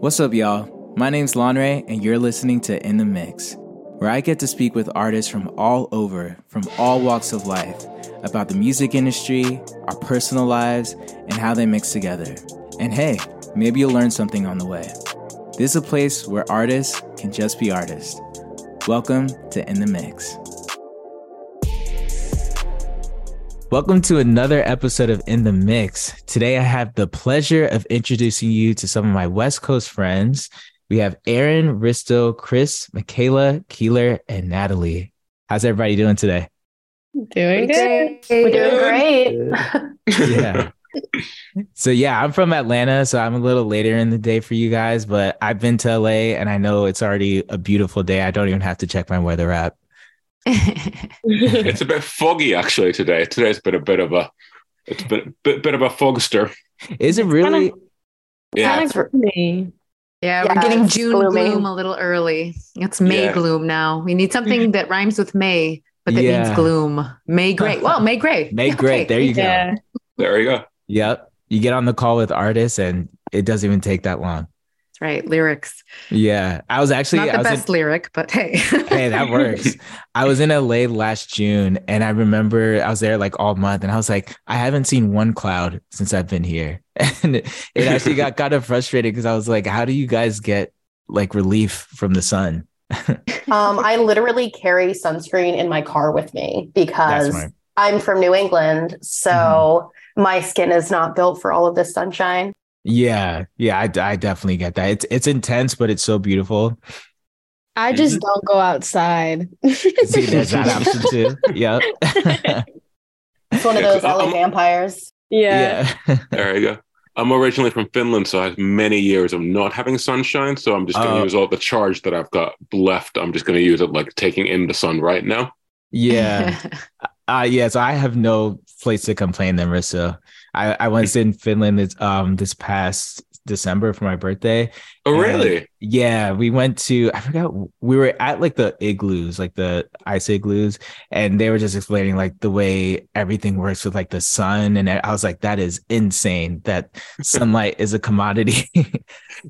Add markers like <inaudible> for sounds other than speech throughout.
What's up, y'all? My name's Lanre, and you're listening to In the Mix, where I get to speak with artists from all over, from all walks of life, about the music industry, our personal lives, and how they mix together. And hey, maybe you'll learn something on the way. This is a place where artists can just be artists. Welcome to In the Mix. Welcome to another episode of In the Mix. Today, I have the pleasure of introducing you to some of my West Coast friends. We have Erin, Risto, Chris, Michaela, Kieler, and Natalie. How's everybody doing today? Doing good. We're doing great. yeah. So yeah, I'm from Atlanta, so I'm a little later in the day for you guys, but I've been to LA and I know it's already a beautiful day. I don't even have to check my weather app. <laughs> it's a bit foggy actually today. Today's been a bit of a it's been a bit, bit of a fogster. Is it really? Yeah, Kind of gloomy. Yeah, Yeah, we're getting June gloomy. gloom a little early. It's May Yeah. gloom now. We need something that rhymes with May, but that Yeah. means gloom. May gray. <laughs> Well, May gray. May gray. okay. There you go. There you go. Yep. You get on the call with artists and it doesn't even take that long. That's right. Lyrics. Yeah. I was actually Not I the was in- best lyric, but hey. <laughs> hey, that works. I was in LA last June and I remember I was there like all month and I was like, I haven't seen one cloud since I've been here. <laughs> And it, it actually got kind of frustrated because I was like, how do you guys get like relief from the sun? <laughs> Um, I literally carry sunscreen in my car with me because. I'm from New England. So my skin is not built for all of this sunshine. Yeah. Yeah. I, I definitely get that. It's, it's intense, but it's so beautiful. I just don't go outside. See, there's that option too. <laughs> Yep. <laughs> It's one of Yeah, those 'cause LA I'm- vampires. yeah. yeah. <laughs> There you go. I'm originally from Finland, so I have many years of not having sunshine. So I'm just going to Oh. use all the charge that I've got left. I'm just going to use it like taking in the sun right now. Yeah. Uh, yeah, so I have no place to complain then, Rissa. I, I was in Finland this, um, this past December for my birthday. Oh, really? Yeah, we went to, I forgot, we were at like the igloos, like the ice igloos, and they were just explaining like the way everything works with like the sun. And I was like, that is insane that sunlight is a commodity. <laughs>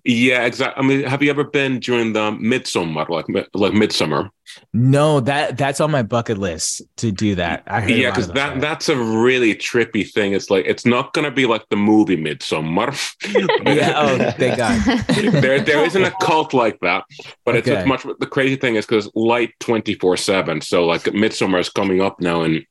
Yeah, exactly. I mean, have you ever been during the midsummer, like like midsummer? no, that that's on my bucket list to do that. I heard Yeah, because about that that's a really trippy thing. It's like it's not going to be like the movie Midsummer. <laughs> Yeah, oh, thank God. <laughs> there there isn't a cult like that but it's, Okay. it's much the crazy thing is because light 24 7 so like midsummer is coming up now in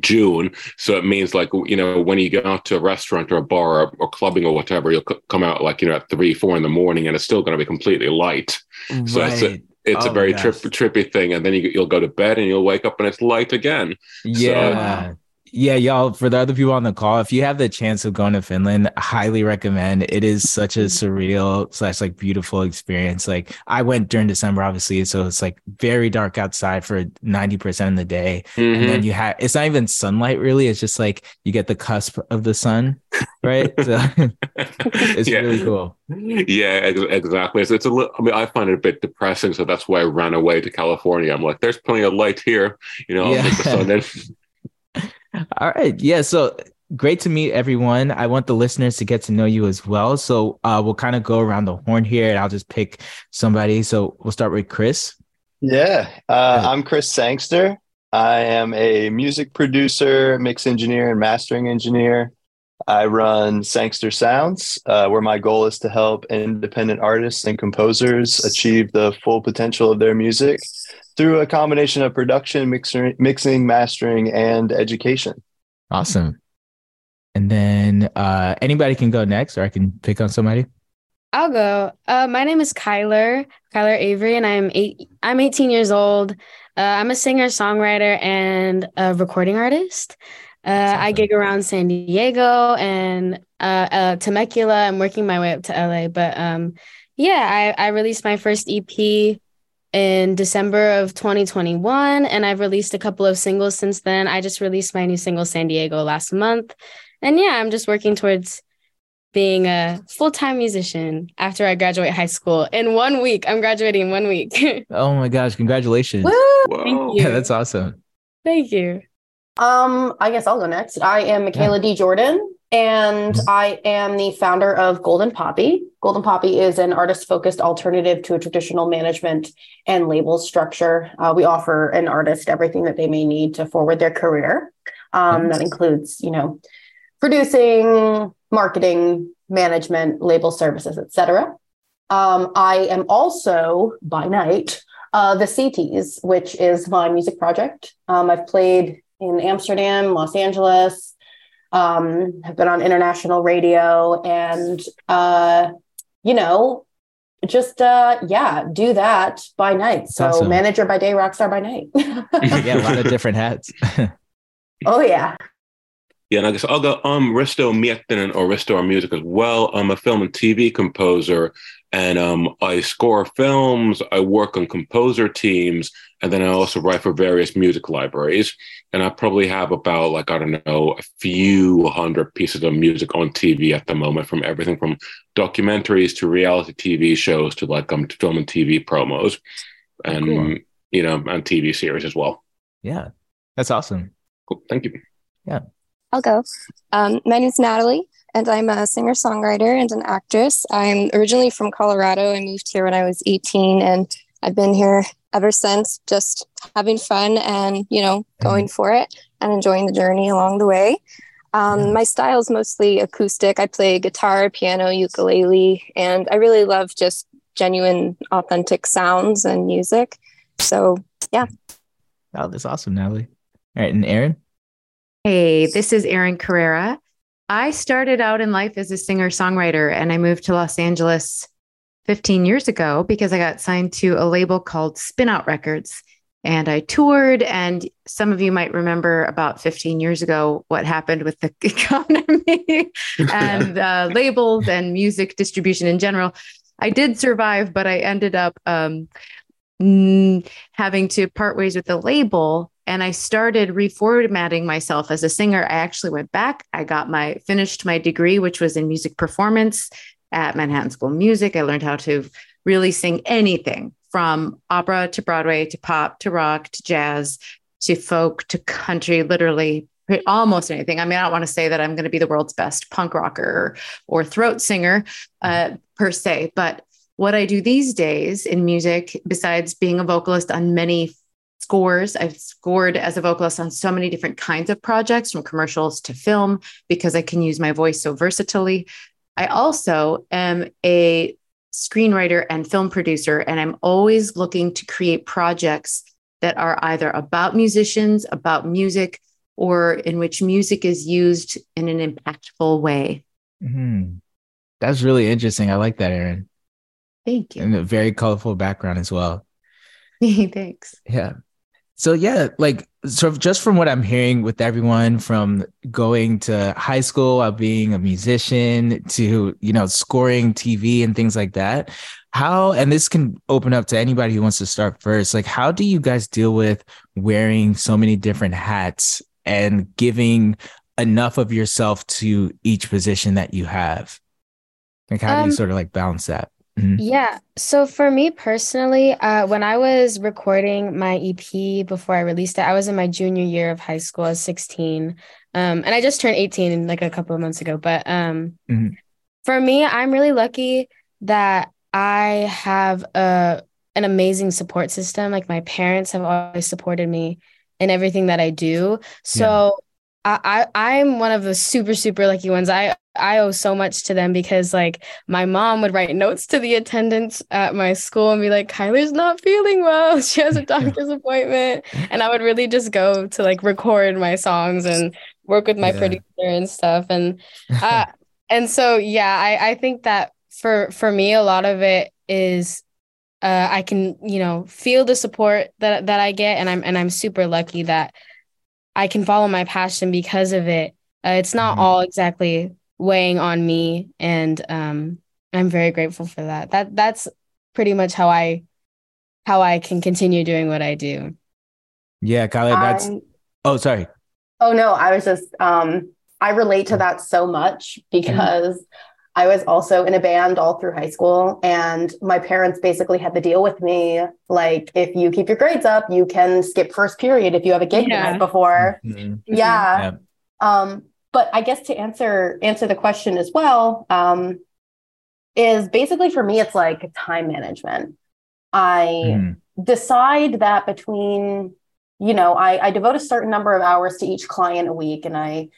june. So it means like you know when you go out to a restaurant or a bar or, or clubbing or whatever you'll c- come out like you know at three four in the morning and it's still going to be completely light. So it's a- it's Oh a very gosh. trip, trippy thing. And then you, you'll go to bed and you'll wake up and it's light again. Yeah. Yeah, y'all, for the other people on the call, if you have the chance of going to Finland, I highly recommend. It is such a surreal slash like beautiful experience. Like I went during December, obviously, so it's like very dark outside for 90% of the day. And Mhm. then you have it's not even sunlight really, it's just like you get the cusp of the sun, right? <laughs> So <laughs> it's Yeah. really cool. Yeah, ex- exactly. It's, it's a little, I mean, I find it a bit depressing. So that's why I ran away to California. I'm like, there's plenty of light here. You know, Yeah. <laughs> take the sun in. All right. Yeah. So great to meet everyone. I want the listeners to get to know you as well. So uh, we'll kind of go around the horn here and I'll just pick somebody. So we'll start with Chris. Yeah, uh, Yeah. I'm Chris Sangster. I am a music producer, mix engineer, and mastering engineer. I run Sangster Sounds, uh, where my goal is to help independent artists and composers achieve the full potential of their music through a combination of production, mixer, mixing, mastering, and education. Awesome. And then uh, anybody can go next or I can pick on somebody. I'll go. Uh, my name is Kieler, Kieler Avery, and I'm eight. I'm 18 years old. Uh, I'm a singer, songwriter, and a recording artist. Uh, I gig around San Diego and uh, uh, Temecula. I'm working my way up to LA, but um, yeah, I, I released my first EP in December of 2021, and I've released a couple of singles since then. I just released my new single San Diego last month, and yeah, I'm just working towards being a full-time musician after I graduate high school. In one week, I'm graduating in one week. <laughs> Oh my gosh, congratulations. Woo! Whoa. Thank you. Yeah, that's awesome. Thank you. Um, I guess I'll go next. I am Michaela D. Jordan. And Mhm. I am the founder of Golden Poppy. Golden Poppy is an artist focused alternative to a traditional management and label structure. Uh, we offer an artist everything that they may need to forward their career. Um, that includes, you know, producing, marketing, management, label services, etc. Um, I am also by night uh, the CTs, which is my music project. Um, I've played in Amsterdam, Los Angeles, um, have been on international radio, and uh, you know, just uh, yeah, do that by night. So awesome. manager by day, rockstar by night. <laughs> <laughs> yeah, a lot of different hats. <laughs> oh yeah. Yeah, and I guess I'll go. I'm Risto Miettinen or Risto on Music as well. I'm a film and TV composer, and um, I score films. I work on composer teams, and then I also write for various music libraries. And I probably have about like I don't know a few hundred pieces of music on TV at the moment, from everything from documentaries to reality TV shows to like um film and TV promos, and Cool. you know, and TV series as well. yeah, that's awesome. Cool. Thank you. I'll go. Um, my name's Natalie, and I'm a singer songwriter and an actress. I'm originally from Colorado. I moved here when I was 18, and I've been here ever since, just having fun and, you know, going for it and enjoying the journey along the way. Um, My style is mostly acoustic. I play guitar, piano, ukulele, and I really love just genuine, authentic sounds and music. So, yeah. Oh, that's awesome, Natalie. All right, and Erin. Hey, this is Erin Carere. I started out in life as a singer songwriter and I moved to Los Angeles 15 years ago because I got signed to a label called Spin Out Records. And I toured, and some of you might remember about 15 years ago what happened with the <laughs> economy and uh, <laughs> labels and music distribution in general. I did survive, but I ended up um, having to part ways with the label and I started reformatting myself as a singer. I actually went back. I got my finished my degree, which was in music performance at Manhattan School of Music. I learned how to really sing anything from opera to Broadway to pop to rock to jazz to folk to country, literally almost anything. I mean, I don't want to say that I'm going to be the world's best punk rocker or, throat singer uh, per se, but what I do these days in music, besides being a vocalist on many scores. I've scored as a vocalist on so many different kinds of projects, from commercials to film, because I can use my voice so versatilely. I also am a screenwriter and film producer, and I'm always looking to create projects that are either about musicians, about music, or in which music is used in an impactful way. Mhm. That's really interesting. I like that, Erin, Thank you. and a very colorful background as well. <laughs> Thanks. Yeah. So yeah, like sort of just from what I'm hearing with everyone from going to high school, uh, being a musician to, you know, scoring TV and things like that. How, and this can open up to anybody who wants to start first. Like, how do you guys deal with wearing so many different hats and giving enough of yourself to each position that you have? Like, how do you Um, sort of like balance that? Mhm. Yeah. So for me personally, uh, when I was recording my EP before I released it, I was in my junior year of high school. I was 16. Um, and I just turned 18 like a couple of months ago. But um, Mhm. for me, I'm really lucky that I have a an amazing support system. Like my parents have always supported me in everything that I do. So I, I I'm one of the super super lucky ones. I I owe so much to them because like my mom would write notes to the attendants at my school and be like, Kieler's not feeling well. <laughs> She has a <laughs> doctor's appointment. And I would really just go to like record my songs and work with my Yeah. producer and stuff. And uh <laughs> and so yeah, I, I think that for for me a lot of it is uh I can, you know, feel the support that that I get and I'm and I'm super lucky that I can follow my passion because of it. Uh, it's not Mhm. all exactly weighing on me, and um, I'm very grateful for that. That that's pretty much how I how I can continue doing what I do. Yeah, Kylie, that's, I- oh, sorry. Oh no, I was just um I relate to that so much because I was also in a band all through high school and my parents basically had the deal with me like if you keep your grades up, you can skip first period if you have a gig the Yeah. night before. Mhm. Yeah. Yeah. Um but I guess to answer answer the question as well, um, is basically for me, it's like time management. I mm. decide that between, you know, I, I devote a certain number of hours to each client a week, and I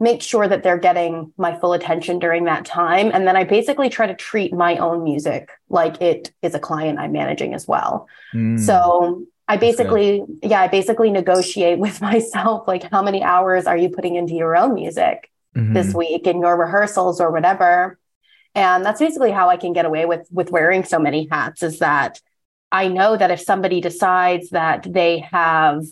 make sure that they're getting my full attention during that time. And then I basically try to treat my own music like it is a client I'm managing as well. Mm. So I basically, yeah, I basically negotiate with <laughs> myself like, how many hours are you putting into your own music mm-hmm. this week in your rehearsals or whatever? And that's basically how I can get away with with wearing so many hats. Is that I know that if somebody decides that they have,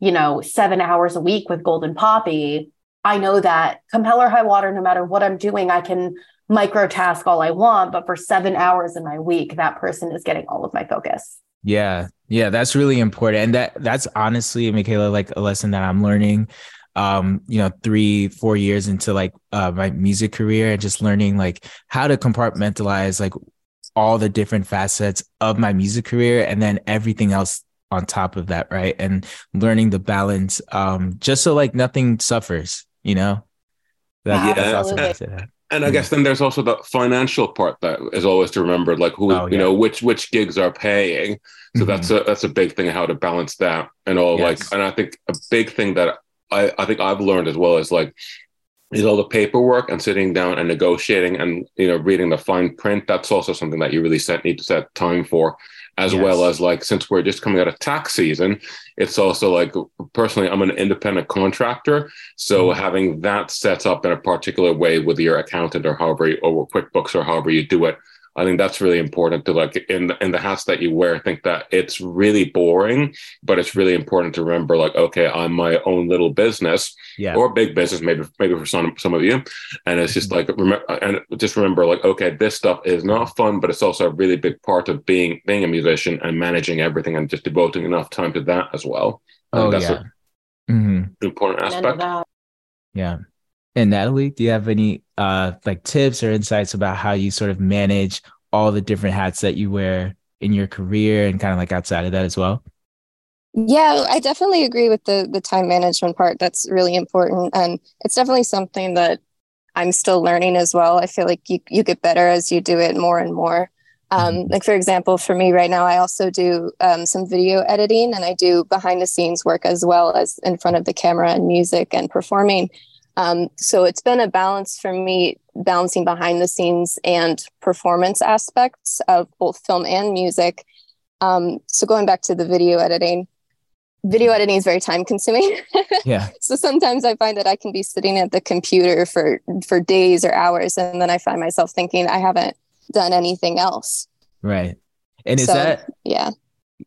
you know, seven hours a week with Golden Poppy, I know that come hell or high water, no matter what I'm doing, I can micro task all I want. But for seven hours in my week, that person is getting all of my focus. Yeah. Yeah. That's really important. And that that's honestly, Michaela, like a lesson that I'm learning um you know three four years into like uh my music career and just learning like how to compartmentalize like all the different facets of my music career and then everything else on top of that right and learning the balance um just so like nothing suffers you know that, yeah, and I guess then there's also the financial part that is always to remember, like who oh, yeah. you know which which gigs are paying. So mm-hmm. that's a that's a big thing how to balance that and all. Yes. Like, and I think a big thing that I I think I've learned as well is like is all the paperwork and sitting down and negotiating and you know reading the fine print. That's also something that you really set need to set time for as yes. well as like since we're just coming out of tax season it's also like personally i'm an independent contractor so mm-hmm. having that set up in a particular way with your accountant or however you, or quickbooks or however you do it I think that's really important to like in the, in the hats that you wear. I think that it's really boring, but it's really important to remember like, okay, I'm my own little business, yeah, or big business, maybe maybe for some some of you, and it's just mm-hmm. like remember and just remember like, okay, this stuff is not fun, but it's also a really big part of being being a musician and managing everything and just devoting enough time to that as well. Oh that's yeah, mm-hmm. important aspect. Yeah. And Natalie, do you have any uh like tips or insights about how you sort of manage all the different hats that you wear in your career and kind of like outside of that as well? Yeah, I definitely agree with the the time management part. That's really important and it's definitely something that I'm still learning as well. I feel like you you get better as you do it more and more. Um, mm-hmm. like for example, for me right now, I also do um, some video editing and I do behind the scenes work as well as in front of the camera and music and performing. Um, so it's been a balance for me, balancing behind the scenes and performance aspects of both film and music. Um, so going back to the video editing, video editing is very time consuming. <laughs> yeah. So sometimes I find that I can be sitting at the computer for for days or hours, and then I find myself thinking I haven't done anything else. Right. And is so, that yeah?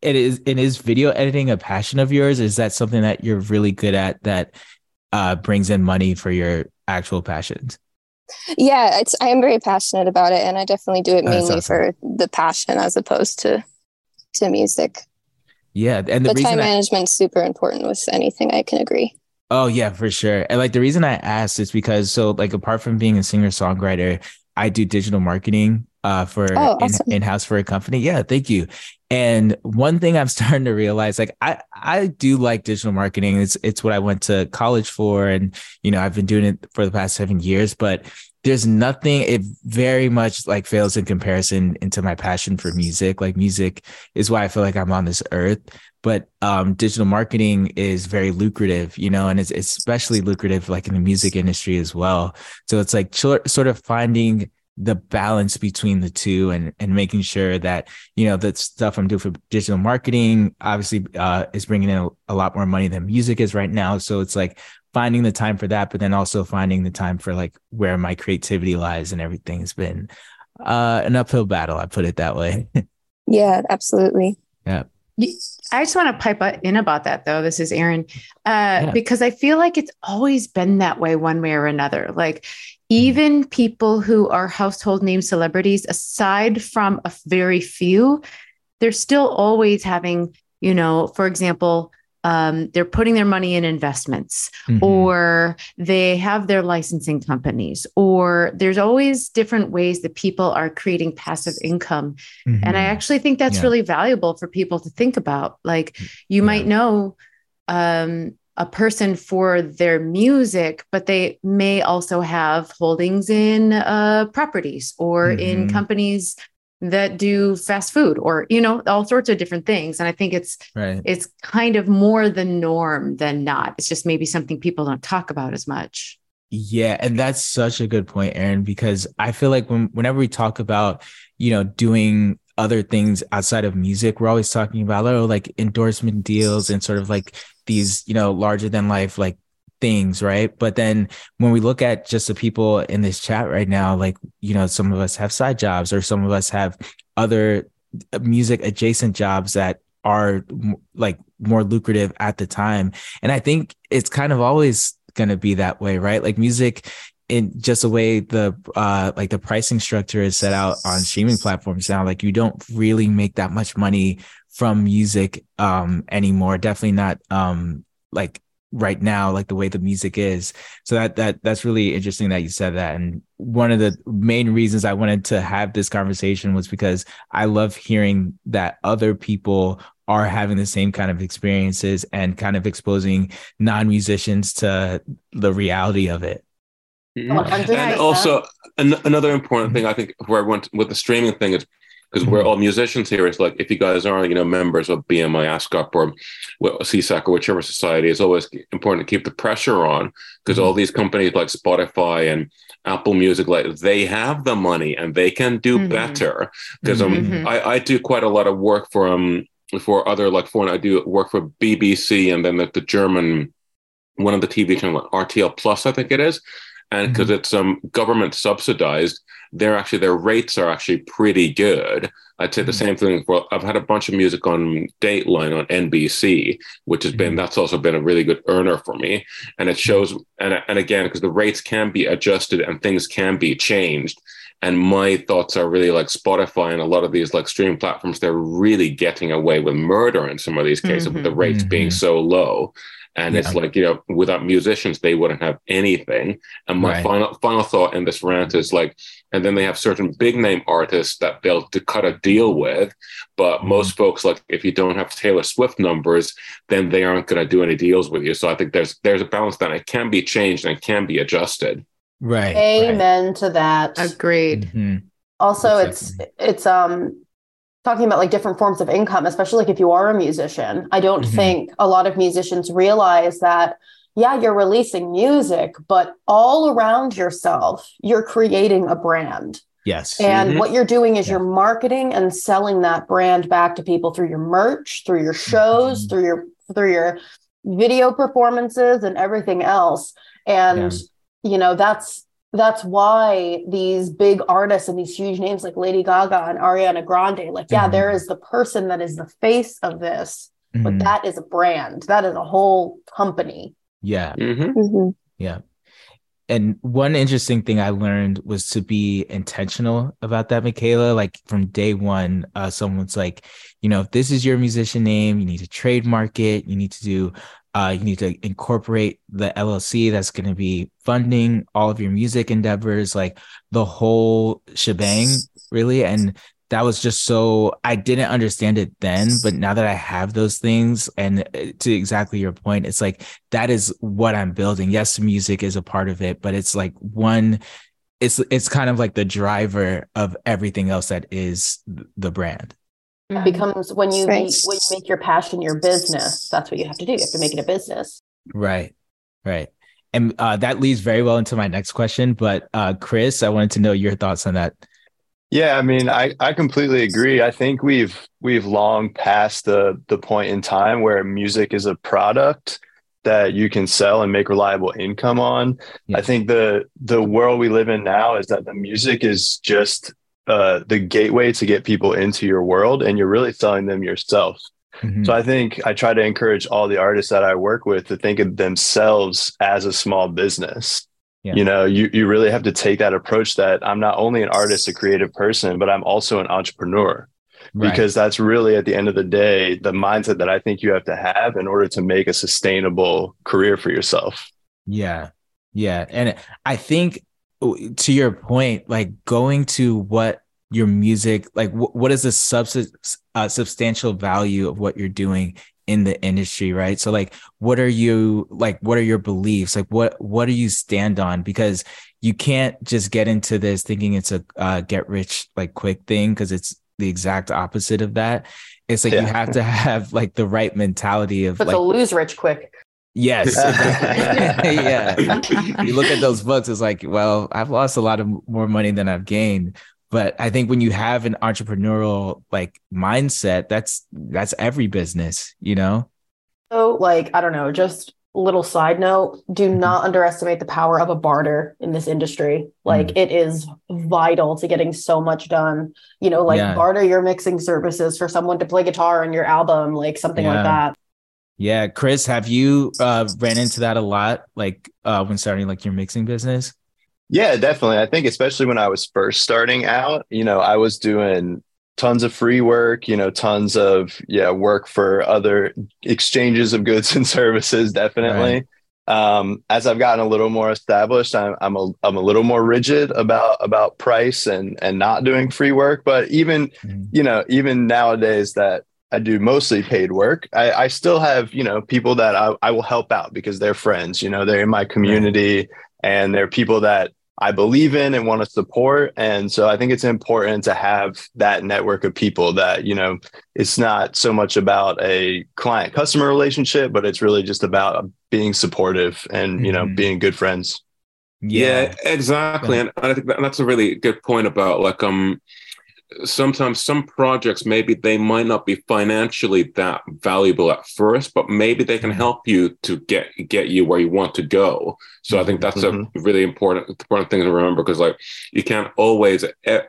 It is. And is video editing a passion of yours? Is that something that you're really good at? That uh, brings in money for your actual passions? Yeah, it's I am very passionate about it, and I definitely do it mainly awesome. for the passion as opposed to to music. Yeah, and the, the time management is super important with anything. I can agree. Oh yeah, for sure. And like the reason I asked is because so like apart from being a singer songwriter, I do digital marketing uh, for oh, awesome. in house for a company. Yeah, thank you. And one thing I'm <laughs> starting to realize, like I I do like digital marketing. It's it's what I went to college for, and you know I've been doing it for the past seven years. But there's nothing. It very much like fails in comparison into my passion for music. Like music is why I feel like I'm on this earth. But um, digital marketing is very lucrative, you know, and it's, it's especially lucrative like in the music industry as well. So it's like sort of finding the balance between the two and and making sure that you know that stuff I'm doing for digital marketing obviously uh, is bringing in a, a, lot more money than music is right now. So it's like finding the time for that, but then also finding the time for like where my creativity lies and everything has been uh, an uphill battle. I put it that way. <laughs> yeah, absolutely. Yeah. I just want to pipe in about that though. This is Erin, uh, yeah. because I feel like it's always been that way one way or another. Like even people who are household name celebrities, aside from a very few, they're still always having, you know, for example, um, they're putting their money in investments mm-hmm. or they have their licensing companies or there's always different ways that people are creating passive income mm-hmm. and i actually think that's yeah. really valuable for people to think about like you yeah. might know um, a person for their music, but they may also have holdings in uh, properties or mm-hmm. in companies that do fast food or you know all sorts of different things and i think it's right. it's kind of more the norm than not it's just maybe something people don't talk about as much yeah and that's such a good point erin because i feel like when, whenever we talk about you know doing other things outside of music we're always talking about oh like endorsement deals and sort of like these you know larger than life like things, right? But then when we look at just the people in this chat right now, like, you know, some of us have side jobs or some of us have other music adjacent jobs that are like more lucrative at the time. And I think it's kind of always going to be that way, right? Like music in just the way the uh like the pricing structure is set out on streaming platforms now like you don't really make that much money from music um anymore. Definitely not um like right now like the way the music is. So that that that's really interesting that you said that. And one of the main reasons i wanted to have this conversation was because i love hearing that other people are having the same kind of experiences and kind of exposing non-musicians to the reality of it. Mm-hmm. and also an- another important thing i think where i went with the streaming thing is because we're all musicians here. It's like if you guys are, you know, members of BMI, ASCAP, or SESAC or whichever society, it's always important to keep the pressure on because all mm-hmm. these companies like Spotify and Apple Music, like they have the money and they can do mm-hmm. better. Because um, mm-hmm. I, I do quite a lot of work for um for other like foreign. I do work for BBC and then the, the German one of the TV channel RTL Plus, I think it is, and because mm-hmm. it's um government subsidized they're actually their rates are actually pretty good. I'd say the mm-hmm. same thing. Well, I've had a bunch of music on Dateline on NBC, which has been mm-hmm. that's also been a really good earner for me, and it shows. And and again, because the rates can be adjusted and things can be changed. And my thoughts are really like Spotify and a lot of these like streaming platforms. They're really getting away with murder in some of these cases, mm-hmm. with the mm-hmm. rates mm-hmm. being so low. And yeah. it's like, you know, without musicians, they wouldn't have anything. And my right. final final thought in this rant is like, and then they have certain big name artists that they'll to cut a deal with. But mm-hmm. most folks, like if you don't have Taylor Swift numbers, then they aren't going to do any deals with you. So I think there's there's a balance that it can be changed and it can be adjusted. Right. Amen right. to that. Agreed. Mm-hmm. Also, exactly. it's it's um talking about like different forms of income, especially like if you are a musician. I don't mm-hmm. think a lot of musicians realize that, yeah, you're releasing music, but all around yourself, you're creating a brand. Yes. And mm-hmm. what you're doing is yeah. you're marketing and selling that brand back to people through your merch, through your shows, mm-hmm. through your through your video performances and everything else. And yeah. you know, that's that's why these big artists and these huge names like Lady Gaga and Ariana Grande, like, yeah, mm-hmm. there is the person that is the face of this, mm-hmm. but that is a brand, that is a whole company. Yeah. Mm-hmm. mm-hmm. Yeah. And one interesting thing I learned was to be intentional about that, Michaela. Like from day one, uh, someone's like, you know, if this is your musician name, you need to trademark it. You need to do uh, you need to incorporate the LLC that's going to be funding all of your music endeavors, like the whole shebang, really. And that was just so I didn't understand it then, but now that I have those things, and uh, to exactly your point, it's like that is what I'm building. Yes, music is a part of it, but it's like one. It's it's kind of like the driver of everything else that is the brand mm-hmm. becomes when you right. make, when you make your passion your business that's what you have to do you have to make it a business right right and uh, that leads very well into my next question but uh, chris i wanted to know your thoughts on that yeah i mean i i completely agree i think we've we've long passed the the point in time where music is a product that you can sell and make reliable income on. Yeah. I think the the world we live in now is that the music is just uh, the gateway to get people into your world and you're really selling them yourself. Mm-hmm. So I think I try to encourage all the artists that I work with to think of themselves as a small business. Yeah. You know, you, you really have to take that approach that I'm not only an artist, a creative person, but I'm also an entrepreneur. Right. Because that's really at the end of the day, the mindset that I think you have to have in order to make a sustainable career for yourself. Yeah. Yeah. And I think to your point, like going to what your music, like w- what is the subs- uh, substantial value of what you're doing in the industry, right? So like what are you like what are your beliefs? Like what what do you stand on? Because you can't just get into this thinking it's a uh, get rich like quick thing because it's the exact opposite of that. It's like yeah. you have to <laughs> have like the right mentality of but like to lose rich quick. Yes. Exactly. <laughs> yeah. <laughs> you look at those books, it's like, well, I've lost a lot of more money than I've gained. But I think when you have an entrepreneurial like mindset, that's that's every business, you know? So like, I don't know, just little side note, do mm-hmm. not underestimate the power of a barter in this industry. Like mm. it is vital to getting so much done. You know, like yeah. barter your mixing services for someone to play guitar on your album, like something yeah. like that. Yeah, Chris, have you uh, ran into that a lot, like uh, when starting like your mixing business? Yeah, definitely. I think especially when I was first starting out, you know, I was doing tons of free work, you know, tons of yeah work for other exchanges of goods <laughs> and services. Definitely. Right. Um, as I've gotten a little more established, I'm I'm a I'm a little more rigid about about price and and not doing free work. But even mm-hmm. you know even nowadays that I do mostly paid work. I, I still have, you know, people that I, I will help out because they're friends, you know, they're in my community right. and they're people that I believe in and want to support. And so I think it's important to have that network of people that, you know, it's not so much about a client customer relationship, but it's really just about being supportive and, mm-hmm. you know, mm-hmm. being good friends. Yeah, yeah exactly. And I think that's a really good point about like, um, sometimes some projects maybe they might not be financially that valuable at first but maybe they can mm-hmm. help you to get get you where you want to go so i think that's mm-hmm. a really important important thing to remember because like you can't always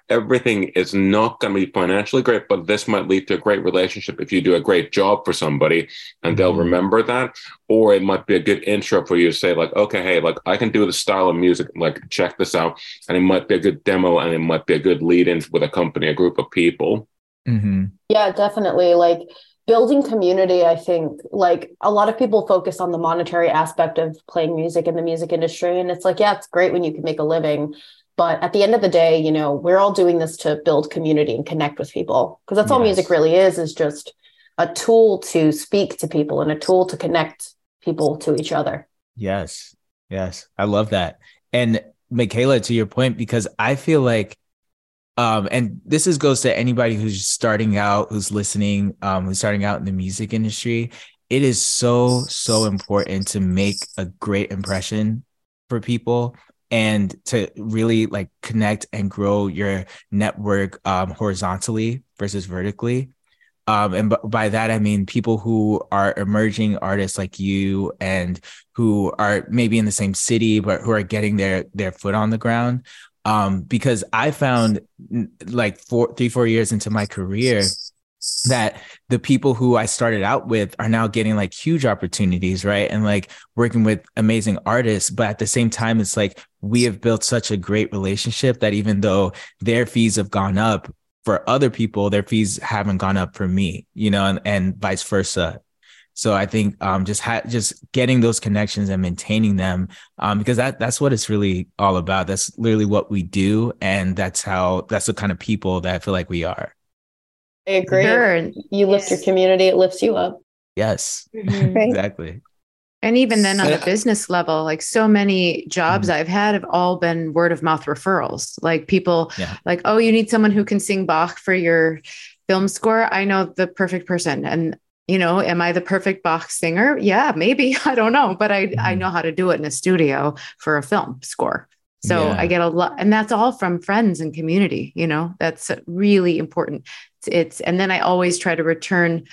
everything is not going to be financially great but this might lead to a great relationship if you do a great job for somebody and they'll mm-hmm. remember that or it might be a good intro for you to say like okay hey like i can do the style of music like check this out and it might be a good demo and it might be a good lead in with a company a group of people mm-hmm. yeah definitely like building community i think like a lot of people focus on the monetary aspect of playing music in the music industry and it's like yeah it's great when you can make a living but at the end of the day you know we're all doing this to build community and connect with people because that's yes. all music really is is just a tool to speak to people and a tool to connect people to each other. Yes. Yes. I love that. And Michaela, to your point, because I feel like um, and this is goes to anybody who's starting out, who's listening, um, who's starting out in the music industry. It is so, so important to make a great impression for people and to really like connect and grow your network um, horizontally versus vertically. Um, and b- by that I mean people who are emerging artists like you, and who are maybe in the same city, but who are getting their their foot on the ground. Um, because I found like four, three, four years into my career that the people who I started out with are now getting like huge opportunities, right? And like working with amazing artists. But at the same time, it's like we have built such a great relationship that even though their fees have gone up, for other people, their fees haven't gone up for me, you know, and, and vice versa. So I think um, just ha- just getting those connections and maintaining them, um, because that that's what it's really all about. That's literally what we do, and that's how that's the kind of people that I feel like we are. I agree. Sure. You lift yes. your community; it lifts you up. Yes, mm-hmm. exactly. And even then on the business level, like so many jobs mm-hmm. I've had have all been word of mouth referrals. Like people yeah. like, oh, you need someone who can sing Bach for your film score. I know the perfect person. And you know, am I the perfect Bach singer? Yeah, maybe. <laughs> I don't know, but I mm-hmm. I know how to do it in a studio for a film score. So yeah. I get a lot, and that's all from friends and community. You know, that's really important. It's, it's and then I always try to return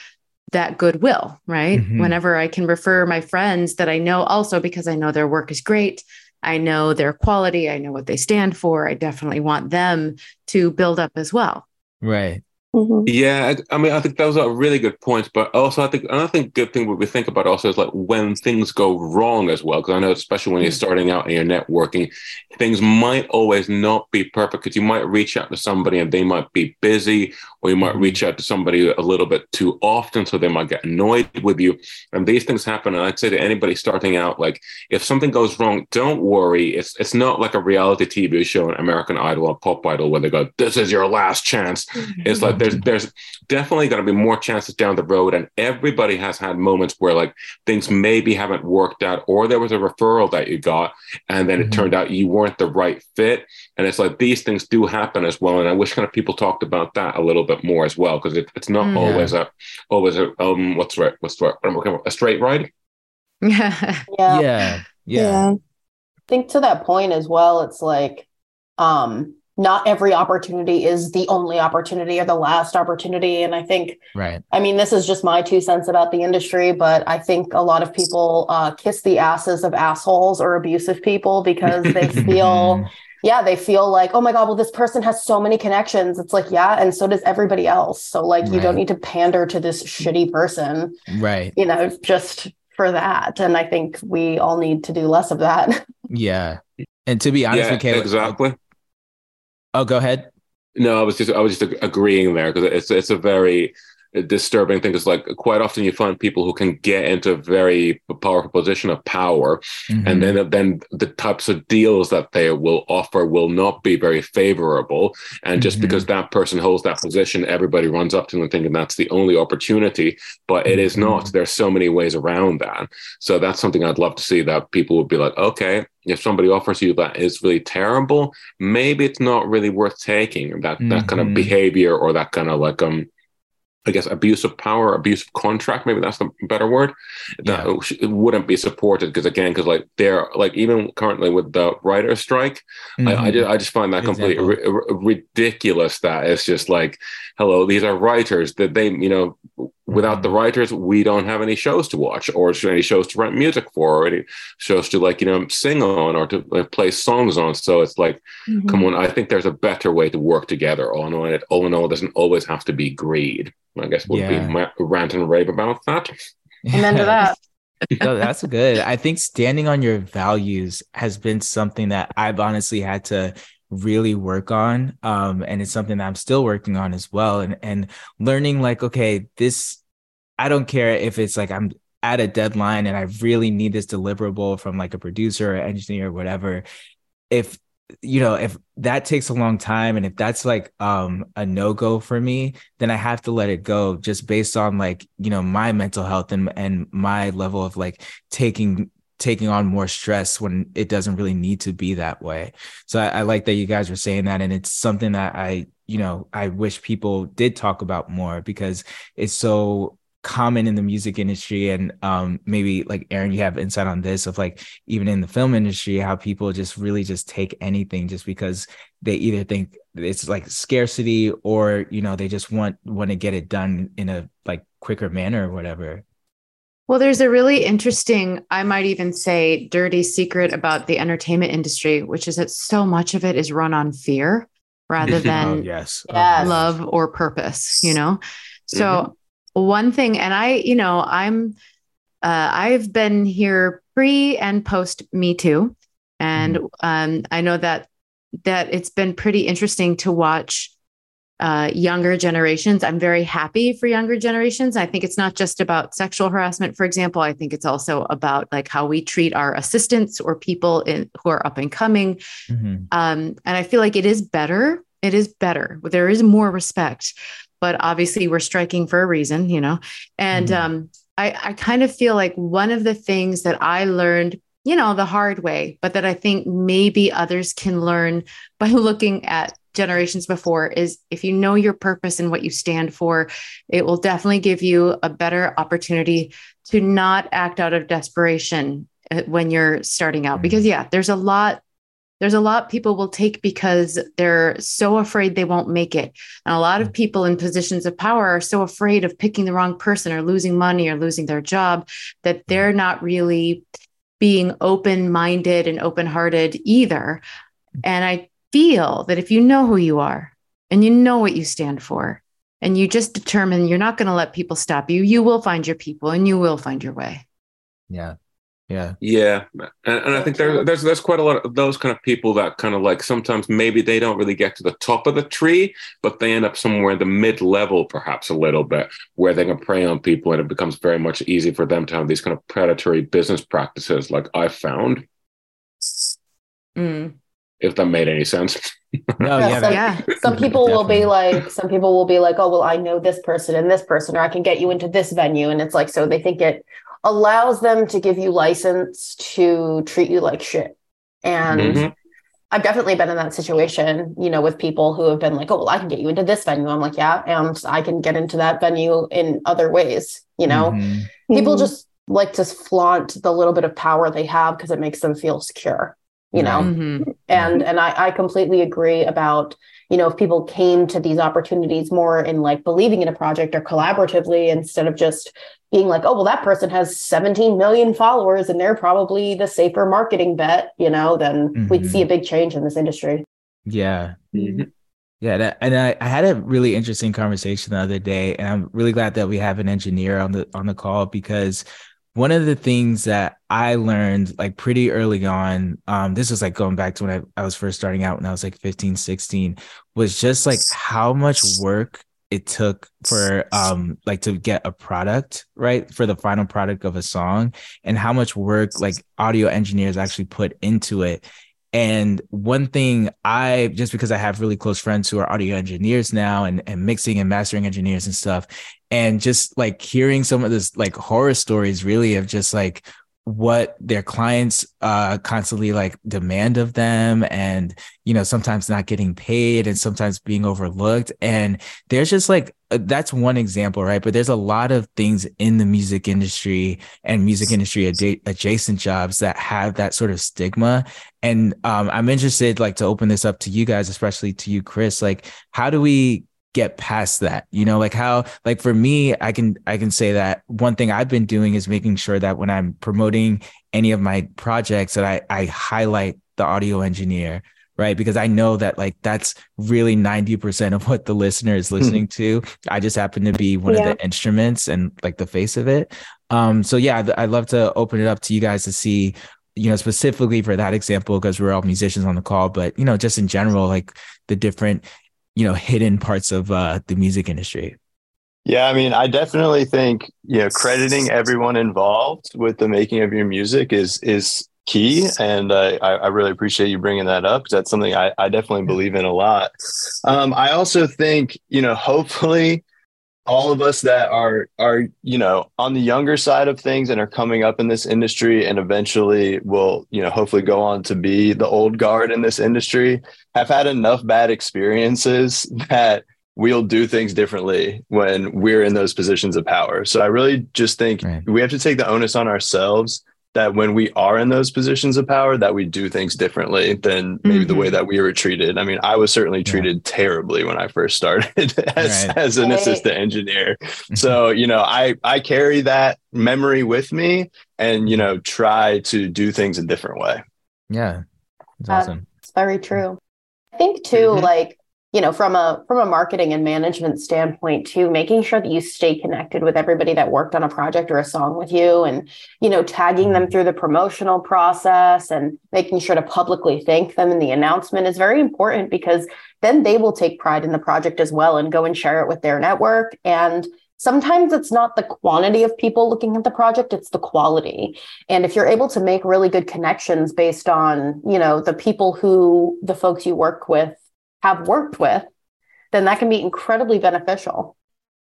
that goodwill, right? Mm-hmm. Whenever I can refer my friends that I know also because I know their work is great. I know their quality. I know what they stand for. I definitely want them to build up as well. Right. Mm-hmm. Yeah, I, I, mean, I think those are really good points. But also, I think another thing, good thing what we think about also is like when things go wrong as well. Because I know, especially when you're mm. starting out and you're networking, things might always not be perfect. Because you might reach out to somebody and they might be busy, or you might reach out to somebody a little bit too often, so they might get annoyed with you. And these things happen. And I'd say to anybody starting out, like if something goes wrong, don't worry. It's it's not like a reality TV show, an American Idol or Pop Idol, where they go, "This is your last chance." It's like there's there's definitely going to be more chances down the road, and everybody has had moments where like things maybe haven't worked out, or there was a referral that you got, and then it Mhm. turned out you weren't the right fit. And it's like these things do happen as well. And I wish kind of people talked about that a little bit more as well, because it, it's not Mm. always a always a um what's right what's right what am I looking a straight ride. <laughs> Yeah. Yeah. Yeah. Yeah. I think to that point as well, it's like um not every opportunity is the only opportunity or the last opportunity. And I think Right. I mean, this is just my two cents about the industry, but I think a lot of people uh, kiss the asses of assholes or abusive people because they <laughs> feel, yeah, they feel like, oh my God, well, this person has so many connections. It's like, yeah, and so does everybody else. So, like, you Right. don't need to pander to this shitty person, Right. you know, just for that. And I think we all need to do less of that. <laughs> Yeah. And to be honest yeah, with Caleb, exactly. Oh, go ahead. No, I was just I was just agreeing there because it's it's a very disturbing thing. is like quite often you find people who can get into a very powerful position of power, Mhm. and then then the types of deals that they will offer will not be very favorable. And just Mhm. because that person holds that position, everybody runs up to them thinking that's the only opportunity. But it is not. Mhm. There's so many ways around that. So that's something I'd love to see that people would be like, okay, if somebody offers you that is really terrible, maybe it's not really worth taking that that kind of Mhm. behavior or that kind of like um I guess abuse of power, abuse of contract, maybe that's the better word. That Yeah. it wouldn't be supported because again, because like they're like even currently with the writer's strike, I, I, Mhm. just, I just find that completely Example. ri- ri- ridiculous. That it's just like, hello, these are writers that they, you know, without the writers, we don't have any shows to watch or any shows to write music for or any shows to like, you know, sing on or to play songs on. So it's like, Mm-hmm. come on, I think there's a better way to work together. All in all, it all in all, doesn't always have to be greed. I guess would Yeah. be my rant and rave about that. Amen to <laughs> that. no, that's good. I think standing on your values has been something that I've honestly had to really work on. Um, and it's something that I'm still working on as well. And and learning like, okay, this I don't care if it's like I'm at a deadline and I really need this deliverable from like a producer or engineer or whatever. If you know, if that takes a long time and if that's like um a no-go for me, then I have to let it go just based on like, you know, my mental health and and my level of like taking taking on more stress when it doesn't really need to be that way. So I, I like that you guys were saying that and it's something that I, you know, I wish people did talk about more because it's so common in the music industry and um maybe like Erin you have insight on this of like even in the film industry how people just really just take anything just because they either think it's like scarcity or you know they just want want to get it done in a like quicker manner or whatever Well, there's a really interesting, I might even say, dirty secret about the entertainment industry, which is that so much of it is run on fear rather <laughs> oh than Oh, Yes. love or purpose, you know? So, one thing, and I, you know, I'm, uh, I've been here pre and post Me Too. And um, I know that that it's been pretty interesting to watch uh, younger generations. I'm very happy for younger generations. I think it's not just about sexual harassment, for example. I think it's also about like how we treat our assistants or people in, who are up and coming. Mhm. Um, and I feel like it is better. It is better. There is more respect, but obviously we're striking for a reason, you know. And Mhm. um, I, I kind of feel like one of the things that I learned, you know, the hard way, but that I think maybe others can learn by <laughs> looking at generations before is if you know your purpose and what you stand for, it will definitely give you a better opportunity to not act out of desperation uh, when you're starting out. Because, mm. yeah, there's a lot there's a lot people will take because they're so afraid they won't make it. And a lot of mm. people in positions of power are so afraid of picking the wrong person or losing money or losing their job that mm. they're not really being open minded and open hearted either. And I feel that if you know who you are and you know what you stand for, and you just determine you're not going to let people stop you, you will find your people and you will find your way. yeah Yeah. Yeah, and, and I think there, there's there's quite a lot of those kind of people that kind of like sometimes maybe they don't really get to the top of the tree, but they end up somewhere in the mid level, perhaps a little bit, where they can prey on people, and it becomes very much easy for them to have these kind of predatory business practices, like I found. Mm. If that made any sense. No, <laughs> Yeah, yeah. some- Yeah. some people will be like some people will be like oh well i know this person and this person or i can get you into this venue and it's like so they think it allows them to give you license to treat you like shit and Mhm. i've definitely been in that situation you know with people who have been like oh well i can get you into this venue i'm like yeah and i can get into that venue in other ways you know Mhm. people Mhm. just like to flaunt the little bit of power they have because it makes them feel secure you know Right. Mhm. and and I, I completely agree about you know if people came to these opportunities more in like believing in a project or collaboratively instead of just being like oh well that person has 17 million followers and they're probably the safer marketing bet you know then we'd Mhm. see a big change in this industry Yeah. Mhm. Yeah, that, and I, I had a really interesting conversation the other day, and I'm really glad that we have an engineer on the on the call because one of the things that I learned like pretty early on, um, this was like going back to when I, I was first starting out when I was like 15, 16, was just like how much work it took for um like to get a product right for the final product of a song and how much work like audio engineers actually put into it and one thing I just because I have really close friends who are audio engineers now and, and mixing and mastering engineers and stuff, and just like hearing some of this like horror stories really of just like what their clients uh constantly like demand of them and you know sometimes not getting paid and sometimes being overlooked. And there's just like uh, that's one example right? But there's a lot of things in the music industry and music industry adja- adjacent jobs that have that sort of stigma. And um, i'm interested like to open this up to you guys especially to you chris. Like how do we get past that you know like how like for me i can i can say that one thing i've been doing is making sure that when i'm promoting any of my projects that i i highlight the audio engineer right? Because i know that like that's really 90% of what the listener is listening to. I just happen to be one Yeah. of the instruments and like the face of it. Um so yeah I'd- i'd love to open it up to you guys to see you know specifically for that example because we're all musicians on the call but you know just in general like the different you know hidden parts of uh the music industry Yeah, I mean, I definitely think you know crediting everyone involved with the making of your music is is key, and uh, I, I really appreciate you bringing that up because that's something I, I definitely believe in a lot. Um, I also think you know, hopefully, all of us that are are you know on the younger side of things and are coming up in this industry and eventually will you know hopefully go on to be the old guard in this industry have had enough bad experiences <laughs> that we'll do things differently when we're in those positions of power. So I really just think Right. we have to take the onus on ourselves that when we are in those positions of power that we do things differently than maybe the Mhm. way that we were treated. I mean, I was certainly Yeah. treated terribly when I first started <laughs> as, Right. as an Right. assistant engineer. So, you know, I I carry that memory with me and, you know, try to do things a different way. yeah it's awesome It's very true. I think too, Mhm. like, you know, from a from a marketing and management standpoint too, making sure that you stay connected with everybody that worked on a project or a song with you and, you know, tagging them mm-hmm. through the promotional process and making sure to publicly thank them in the announcement is very important because then they will take pride in the project as well and go and share it with their network. And sometimes it's not the quantity of people looking at the project it's the quality. And if you're able to make really good connections based on you know the people who the folks you work with have worked with then that can be incredibly beneficial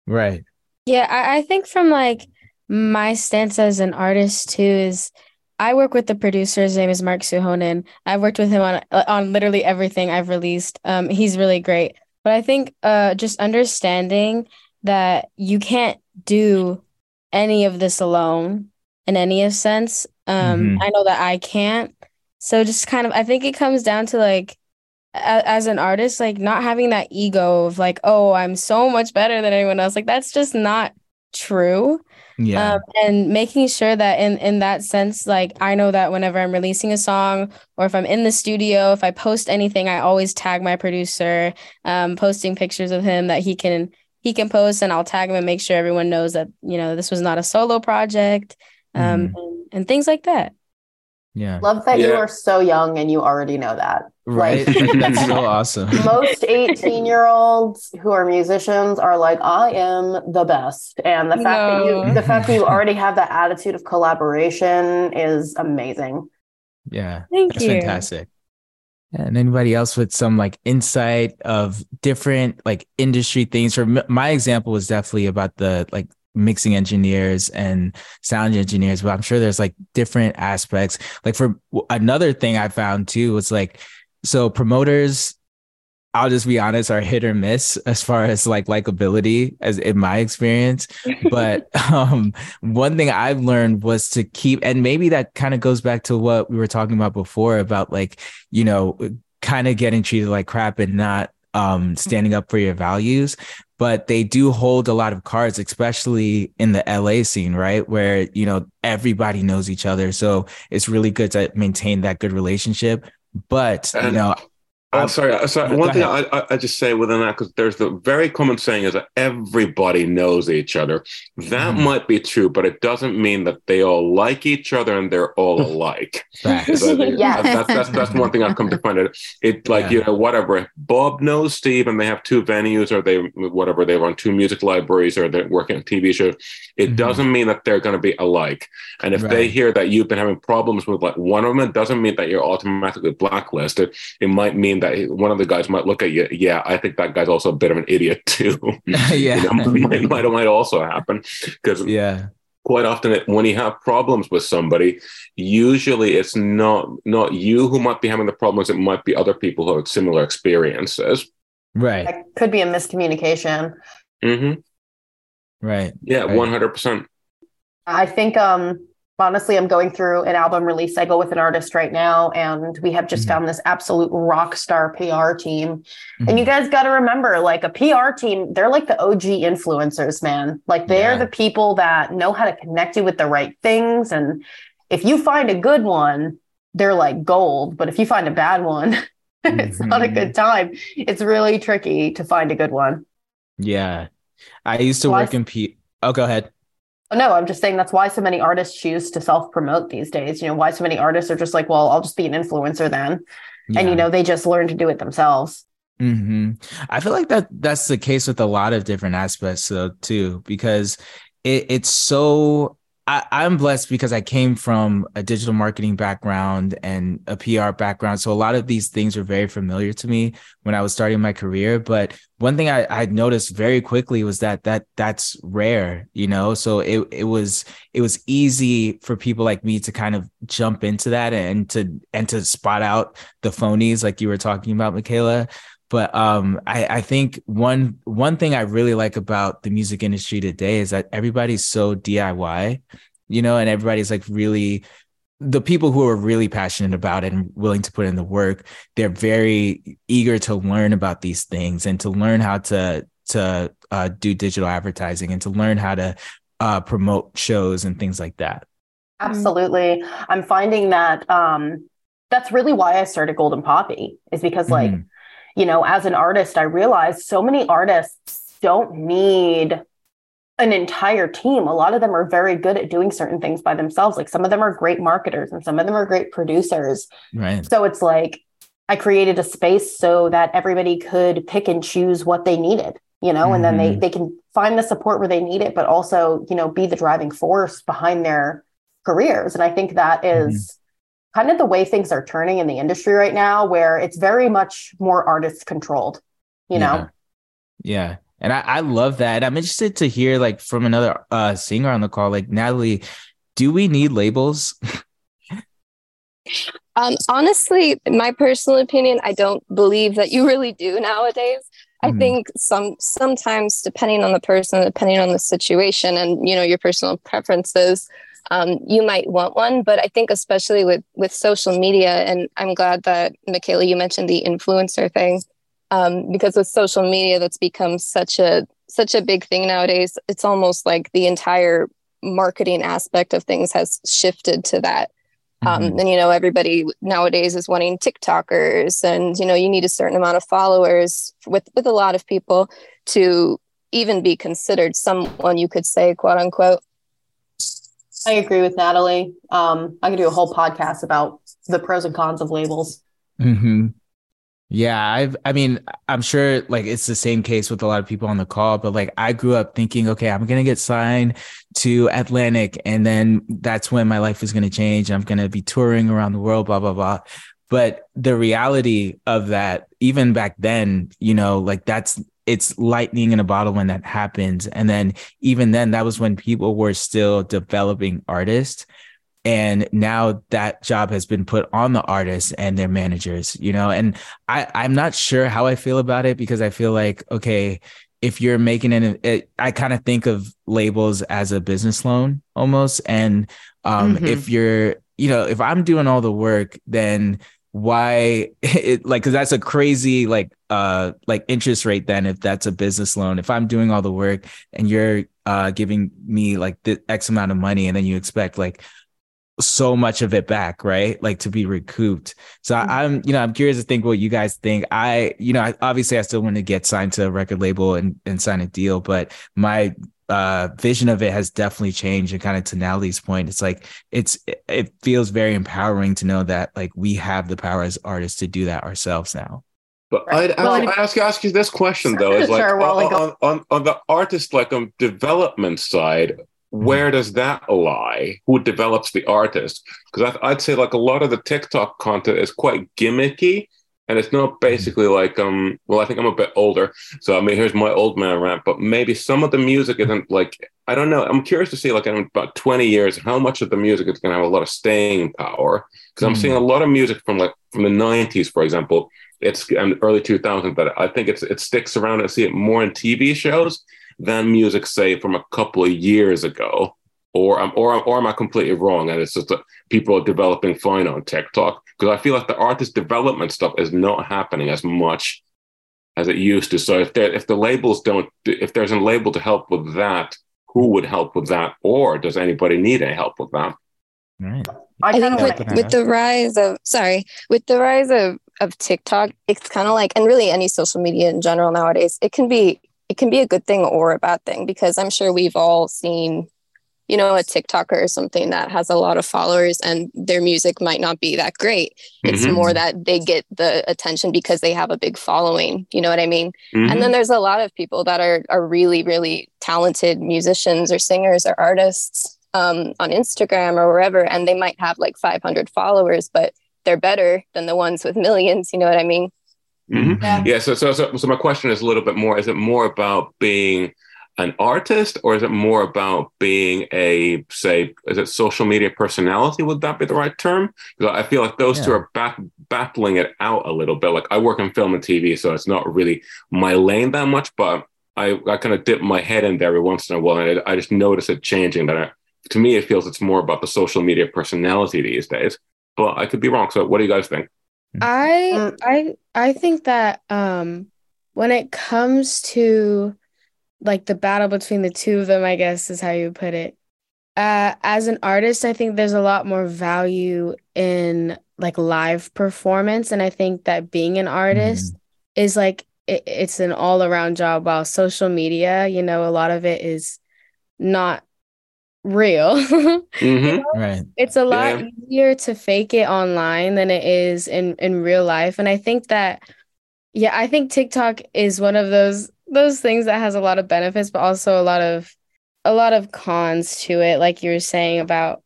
right Yeah, I, I think from like my stance as an artist too is I work with the producer. His name is Mark Suhonen. I've worked with him on on literally everything I've released. Um, he's really great. But I think uh just understanding that you can't do any of this alone in any sense. Um, Mhm. I know that I can't. So just kind of I think it comes down to like a- as an artist, like not having that ego of like, oh, I'm so much better than anyone else. Like that's just not true. yeah Um, and making sure that in in that sense, like I know that whenever I'm releasing a song or if I'm in the studio, if I post anything, I always tag my producer, um, posting pictures of him that he can he can post and I'll tag him and make sure everyone knows that, you know, this was not a solo project. Um, and and things like that. Yeah. Love that you are so young and you already know that. Right. Like- Like, <laughs> that's so awesome. Most 18 year olds who are musicians are like, I am the best. And the fact that you the fact that you <laughs> already have that attitude of collaboration is amazing. Yeah. Thank That's you. fantastic. And anybody else with some like insight of different like industry things? For m- my example was definitely about the like mixing engineers and sound engineers, but I'm sure there's like different aspects. Like for another thing I found too was like, so promoters, I'll just be honest, are hit or miss as far as like likability, as in my experience. But <laughs> um, one thing I've learned was to keep, and maybe that kind of goes back to what we were talking about before about like, you know, kind of getting treated like crap and not um, standing up for your values. But they do hold a lot of cards, especially in the LA scene, right? Where, you know, everybody knows each other. So it's really good to maintain that good relationship. But, you know, Oh, I'm- sorry. sorry. One go thing I, I, I just say within that, because there's the very common saying is that everybody knows each other. That Mhm. might be true, but it doesn't mean that they all like each other and they're all <laughs> alike. facts. So I <laughs> Yeah. that's, that's that's one thing I've come to find out. It like you know whatever. Bob knows Steve, and they have two venues, or they whatever they run two music libraries, or they're working on TV shows. It Mhm. doesn't mean that they're going to be alike. And if they hear that you've been having problems with like one of them, it doesn't mean that you're automatically blacklisted. It might mean that one of the guys might look at you. Yeah, I think that guy's also a bit of an idiot <laughs> too. <laughs> yeah. You know, might, might might also happen because yeah. quite often it, when you have problems with somebody usually it's not not you who might be having the problems it might be other people who have similar experiences Right. That could be a miscommunication. hmm Right. yeah Right. 100% I think um honestly I'm going through an album release cycle with an artist right now and we have just Mhm. found this absolute rock star PR team. And Mhm. you guys got to remember like a PR team, they're like the OG influencers, man. Like they're Yeah. the people that know how to connect you with the right things and if you find a good one, they're like gold, but if you find a bad one, <laughs> it's not a good time. It's really tricky to find a good one. Yeah. I used to I work in P. Oh, go ahead. No, I'm just saying that's why so many artists choose to self promote these days. You know, why so many artists are just like, well, I'll just be an influencer then. And, you know, they just learn to do it themselves. hmm I feel like that that's the case with a lot of different aspects though too, because it, it's so I, I'm blessed because I came from a digital marketing background and a PR background. So a lot of these things were very familiar to me when I was starting my career. But one thing I, I noticed very quickly was that that that's rare, you know. So it it was it was easy for people like me to kind of jump into that and to and to spot out the phonies like you were talking about, Michaela. But um, I, I think one one thing I really like about the music industry today is that everybody's so DIY, you know, and everybody's like really the people who are really passionate about it and willing to put in the work. They're very eager to learn about these things and to learn how to to uh, do digital advertising and to learn how to uh, promote shows and things like that. Absolutely. I'm finding that um, that's really why I started Golden Poppy, is because, like, Mhm. You know, as an artist, I realized so many artists don't need an entire team. A lot of them are very good at doing certain things by themselves. Like, some of them are great marketers and some of them are great producers. Right. So it's like I created a space so that everybody could pick and choose what they needed, you know, and then they Mhm. they can find the support where they need it, but also, you know, be the driving force behind their careers. And I think that is kind of the way things are turning in the industry right now, where it's very much more artist controlled, you know. Yeah. Yeah. And I, I love that. I'm interested to hear like from another uh singer on the call, like Natalie, do we need labels? <laughs> Um, honestly, my personal opinion, I don't believe that you really do nowadays. I Mhm. think some sometimes, depending on the person, depending on the situation, and you know your personal preferences, um, you might want one. But I think especially with with social media, and I'm glad that Michaela, you mentioned the influencer thing, um, because with social media, that's become such a such a big thing nowadays. It's almost like the entire marketing aspect of things has shifted to that um, Mhm. and you know everybody nowadays is wanting tiktokers and you know you need a certain amount of followers with with a lot of people to even be considered someone you could say quote unquote I agree with Natalie. Um, I could do a whole podcast about the pros and cons of labels. Mm-hmm. Yeah, I've I mean, I'm sure like it's the same case with a lot of people on the call, but like I grew up thinking, okay, I'm gonna get signed to Atlantic, and then that's when my life is gonna change. I'm gonna be touring around the world, blah, blah, blah. But the reality of that, even back then, you know, like that's it's lightning in a bottle when that happens. And then even then, that was when people were still developing artists and now that job has been put on the artists and their managers you know and i i'm not sure how i feel about it because i feel like okay if you're making an it, i kind of think of labels as a business loan almost and um mm-hmm. if you're you know if i'm doing all the work then why <laughs> it like because that's a crazy like uh like interest rate then if that's a business loan if i'm doing all the work and you're uh giving me like the x amount of money and then you expect like so much of it back, right? Like to be recouped. So mm-hmm. I, am you know, I'm curious to think what you guys think. I, you know, I, obviously I still want to get signed to a record label and, and sign a deal, but my uh vision of it has definitely changed and kind of to Natalie's point it's like it's it feels very empowering to know that like we have the power as artists to do that ourselves now but right. I'd, well, I'd, I'd, ask you ask you this question <laughs> though is like sure, on, on, on, on the artist like on development side where does that lie? Who develops the artist? Because I'd say like a lot of the TikTok content is quite gimmicky, and it's not basically like um. Well, I think I'm a bit older, so I mean, here's my old man rant. But maybe some of the music isn't like I don't know. I'm curious to see like in about 20 years how much of the music is going to have a lot of staying power. Because I'm mm. seeing a lot of music from like from the 90s, for example. It's and early 2000s that I think it's it sticks around. I see it more in TV shows than music, say, from a couple of years ago? Or, um, or, or am I completely wrong? And it's just that people are developing fine on TikTok because I feel like the artist development stuff is not happening as much as it used to. So if there, if the labels don't, if there's a label to help with that, who would help with that, or does anybody need any help with that? Right. I, I think with, with the rise of sorry, with the rise of of TikTok, it's kind of like, and really any social media in general nowadays, it can be it can be a good thing or a bad thing because I'm sure we've all seen, you know, a TikToker or something that has a lot of followers and their music might not be that great. Mm-hmm. It's more that they get the attention because they have a big following. You know what I mean? Mm-hmm. And then there's a lot of people that are are really, really talented musicians or singers or artists um, on Instagram or wherever, and they might have like 500 followers, but they're better than the ones with millions. You know what I mean? Mm-hmm. Yeah. yeah so, so, so, so my question is a little bit more: Is it more about being an artist, or is it more about being a, say, is it social media personality? Would that be the right term? Because I feel like those yeah. two are bat- battling it out a little bit. Like I work in film and TV, so it's not really my lane that much, but I, I kind of dip my head in there every once in a while, and I, I just notice it changing. That I, to me, it feels it's more about the social media personality these days. But I could be wrong. So, what do you guys think? I mm. I I think that um when it comes to like the battle between the two of them, I guess is how you put it. Uh, as an artist, I think there's a lot more value in like live performance, and I think that being an artist mm. is like it, it's an all around job. While social media, you know, a lot of it is not real. mm-hmm. <laughs> you know? Right. It's a lot yeah. easier to fake it online than it is in in real life, and I think that yeah, I think TikTok is one of those those things that has a lot of benefits, but also a lot of a lot of cons to it, like you were saying about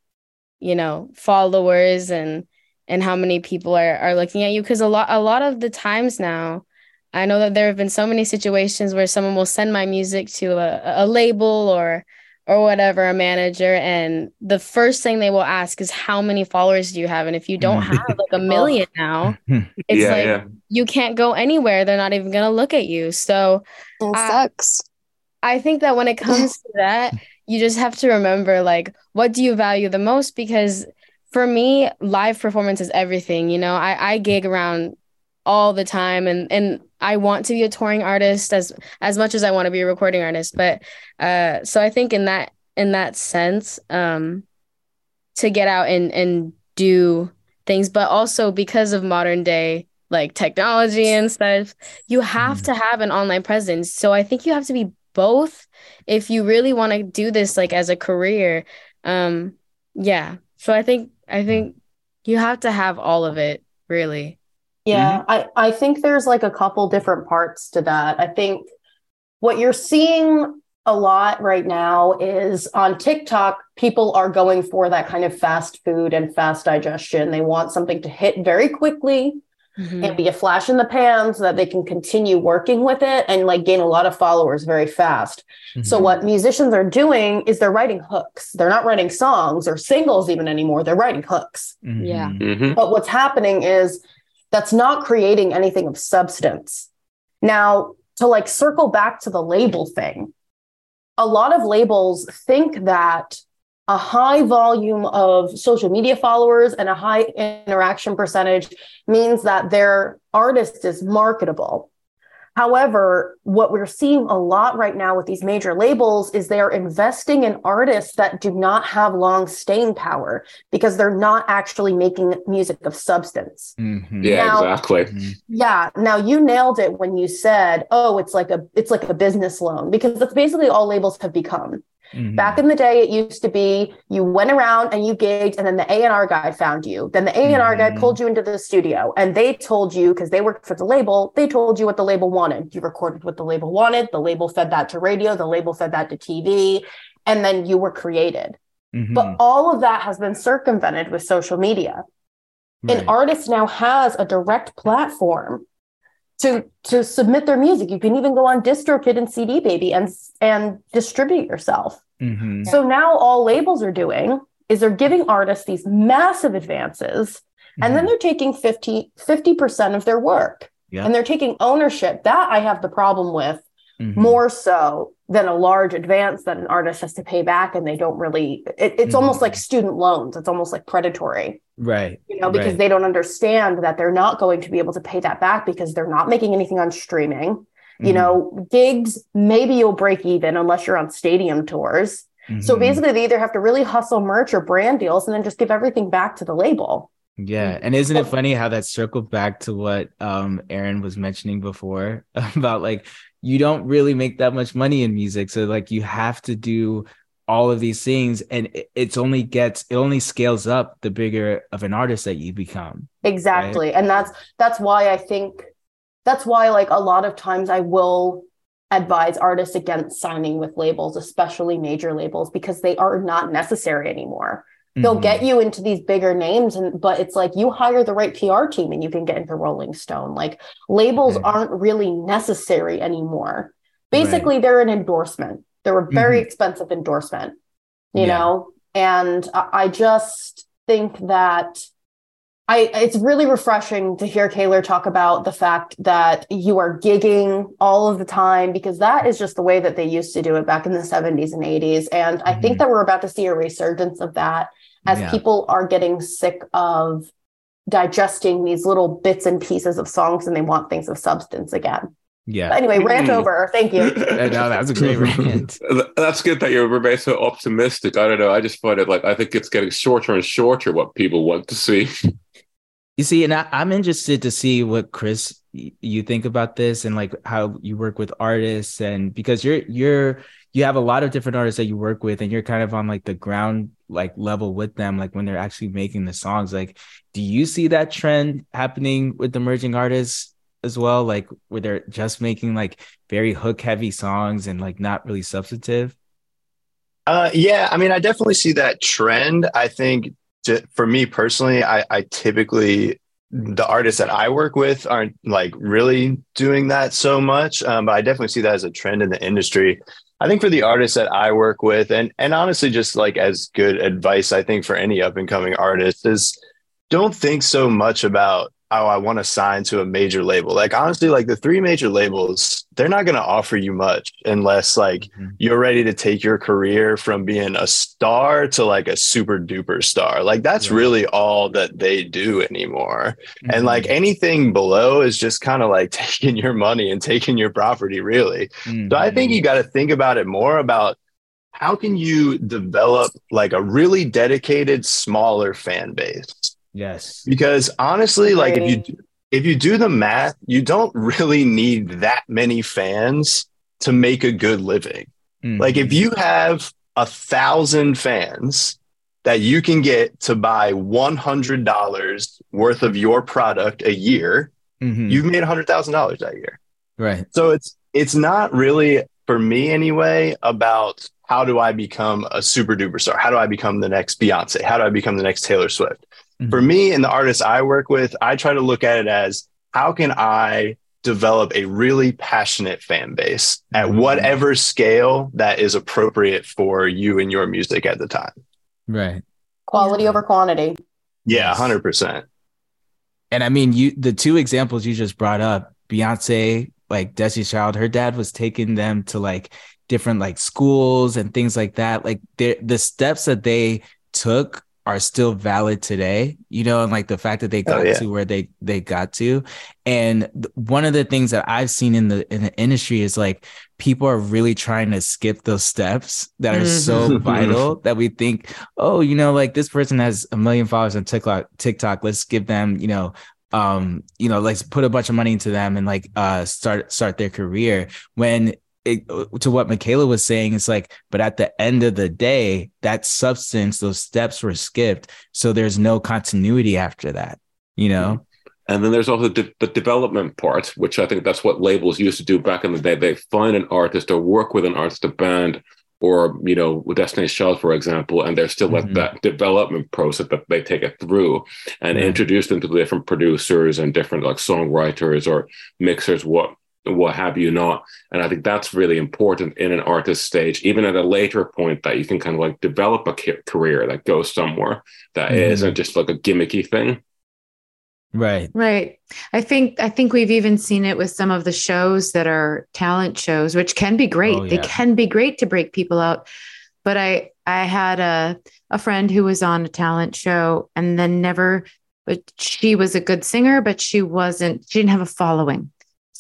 you know followers and and how many people are are looking at you. Because a lot a lot of the times now I know that there have been so many situations where someone will send my music to a, a label or or whatever a manager and the first thing they will ask is how many followers do you have? And if you don't mm-hmm. have like a <laughs> oh. million now <laughs> it's yeah, like yeah. you can't go anywhere. They're not even going to look at you. So it sucks. I think that when it <laughs> comes to that you just have to remember like what do you value the most? Because for me live performance is everything you know? I i gig around all the time and and I want to be a touring artist as as much as I want to be a recording artist but uh so I think in that in that sense um to get out and and do things but also because of modern day like technology and stuff you have mm. to have an online presence so I think you have to be both if you really want to do this like as a career um yeah. So I think I think you have to have all of it, really. Yeah, I, I think there's like a couple different parts to that. I think what you're seeing a lot right now is on TikTok, people are going for that kind of fast food and fast digestion. They want something to hit very quickly Mhm. and be a flash in the pan so that they can continue working with it and like gain a lot of followers very fast. So Mhm. what musicians are doing is they're writing hooks. They're not writing songs or singles even anymore. They're writing hooks. Mhm. Yeah. hmm But what's happening is that's not creating anything of substance. Now, to like circle back to the label thing, a lot of labels think that a high volume of social media followers and a high interaction percentage means that their artist is marketable. However, what we're seeing a lot right now with these major labels is they're investing in artists that do not have long staying power because they're not actually making music of substance. Mhm. Yeah, Now- exactly. Mhm. Yeah, now you nailed it when you said, "Oh, it's like a it's like a business loan" because that's basically all labels have become. Mhm. Back in the day, it used to be you went around and you gigged, and then the A and R guy found you. Then the A and R guy Mhm. pulled you into the studio, and they told you because they worked for the label. They told you what the label wanted. You recorded what the label wanted. The label fed that to radio. The label fed that to TV, and then you were created. Mhm. But all of that has been circumvented with social media Right. an artist now has a direct platform to to submit their music. You can even go on DistroKid and CD Baby and and distribute yourself. Mhm. So now all labels are doing is they're giving artists these massive advances and then Mhm. they're taking 50 50% of their work Yeah. and they're taking ownership. That I have the problem with Mhm. more so than a large advance that an artist has to pay back and they don't really it, it's almost Mhm. like student loans. It's almost like predatory right. you know, because Right. they don't understand that they're not going to be able to pay that back because they're not making anything on streaming. You Mhm. know, gigs, maybe you'll break even unless you're on stadium tours. So Mhm. basically, they either have to really hustle merch or brand deals and then just give everything back to the label. Yeah, and isn't it funny how that circled back to what um Erin was mentioning before <laughs> about like you don't really make that much money in music, so like you have to do all of these things, and it- it's only gets it only scales up the bigger of an artist that you become. Exactly. And that's that's why I think that's why like a lot of times I will advise artists against signing with labels, especially major labels, because they are not necessary anymore. They'll Mhm. get you into these bigger names and but it's like you hire the right PR team and you can get into Rolling Stone. Like labels Okay. aren't really necessary anymore. Basically, they're an endorsement. They're a very Mhm. expensive endorsement, you Yeah. know? And I just think that I it's really refreshing to hear Kieler talk about the fact that you are gigging all of the time because that is just the way that they used to do it back in the 70s and 80s. And I think Mhm. that we're about to see a resurgence of that as Yeah. people are getting sick of digesting these little bits and pieces of songs and they want things of substance again. But Yeah, anyway, rant Mm. over. Thank you. <laughs> No, that's a great <laughs> rant. That's good that you're very so optimistic. I don't know. I just find it like I think it's getting shorter and shorter what people want to see. <laughs> You see, and I, I'm interested to see what Chris y- you think about this and like how you work with artists and because you're you're you have a lot of different artists that you work with and you're kind of on like the ground like level with them like when they're actually making the songs like do you see that trend happening with emerging artists as well like where they're just making like very hook heavy songs and like not really substantive Uh, yeah, I mean, I definitely see that trend. I think to, for me personally, I, I typically the artists that I work with aren't like really doing that so much, um, but I definitely see that as a trend in the industry. I think for the artists that I work with, and and honestly, just like as good advice, I think for any up and coming artist is don't think so much about oh I want to sign to a major label. Like honestly, like the three major labels, they're not going to offer you much unless like Mhm. you're ready to take your career from being a star to like a super duper star. Like that's Right. really all that they do anymore. And like Mhm. anything below is just kind of like <laughs> taking your money and taking your property, really. So I think Mhm. you got to think about it more about how can you develop like a really dedicated smaller fan base? Yes Because honestly, like if you do, if you do the math, you don't really need that many fans to make a good living. Like if you have a thousand fans that you can get to buy $100 worth of your product a year, Mhm. you've made $100,000 that year. right. So it's it's not really for me anyway about how do I become a super duper star? How do I become the next Beyonce? How do I become the next Taylor Swift? Mhm. For me and the artists I work with, I try to look at it as how can I develop a really passionate fan base at Mhm. whatever scale that is appropriate for you and your music at the time. Right. Quality over quantity. Yeah, 100%. And I mean, you the two examples you just brought up, Beyonce, like Destiny's Child, her dad was taking them to like different like schools and things like that. Like the the steps that they took are still valid today, you know, and like the fact that they Oh, got yeah. to where they they got to. And th- one of the things that I've seen in the in the industry is like people are really trying to skip those steps that are so Mhm. <laughs> vital that we think, oh, you know, like this person has a million followers on TikTok, TikTok, let's give them, you know, um, you know, let's put a bunch of money into them and like uh start start their career when it, to what Michaela was saying, it's like, but at the end of the day, that substance, those steps were skipped. So there's no continuity after that, you know? And then there's also the, the development part, which I think that's what labels used to do back in the day. They find an artist or work with an artist, a band, or you know, with Destiny's Child, for example, and they're still Mhm. at that development process that they take it through and Right. introduce them to the different producers and different like songwriters or mixers, what what have you not. And I think that's really important in an artist stage, even at a later point that you can kind of like develop a ca- career that goes somewhere that Mhm. not just like a gimmicky thing. Right. Right. I think I think we've even seen it with some of the shows that are talent shows, which can be great. Oh, They can be great to break people out. But I I had a a friend who was on a talent show and then never but she was a good singer, but she wasn't she didn't have a following.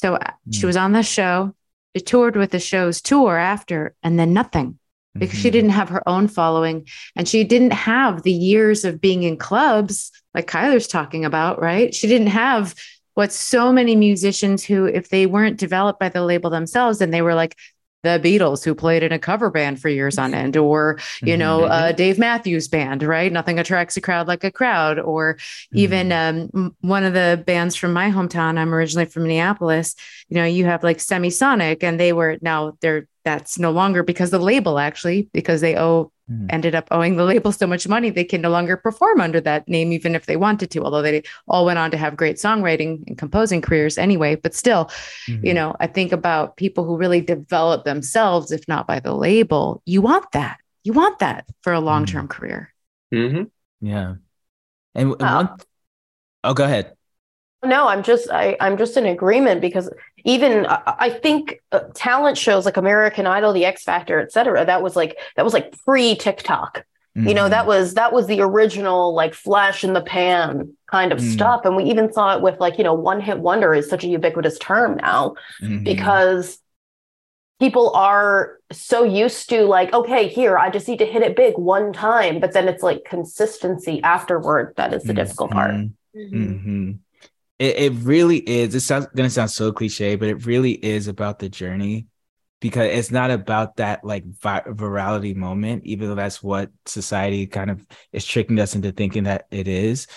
So uh, she Mm. was on the show, she toured with the show's tour after, and then nothing because she Mhm. didn't have her own following and she didn't have the years of being in clubs like Kieler's talking about, right? She didn't have what so many musicians who, if they weren't developed by the label themselves, and they were like the Beatles who played in a cover band for years on end, or you know, Mhm. uh, Dave Matthews Band, right? Nothing attracts a crowd like a crowd, or even um, one of the bands from my hometown. I'm originally from Minneapolis. You know, you have like Semisonic, and they were now they're that's no longer because the label actually because they owe Mhm. ended up owing the label so much money they can no longer perform under that name even if they wanted to although they all went on to have great songwriting and composing careers anyway but still Mhm. you know i think about people who really develop themselves if not by the label you want that you want that for a long-term career hmm Yeah. And, and Uh, one, oh, go ahead. No, I'm just I, I'm just in agreement because even I, I think uh, talent shows like American Idol, The X Factor, etc that was like that was like pre TikTok. You know, that was that was the original like flash in the pan kind of Mm. stuff. And we even saw it with like, you know, one hit wonder is such a ubiquitous term now Mhm. because people are so used to like, okay, here, I just need to hit it big one time. But then it's like consistency afterward that is the difficult part. Mhm. It, it really is. It sounds gonna sound so cliche, but it really is about the journey because it's not about that like vi- virality moment, even though that's what society kind of is tricking us into thinking that it is.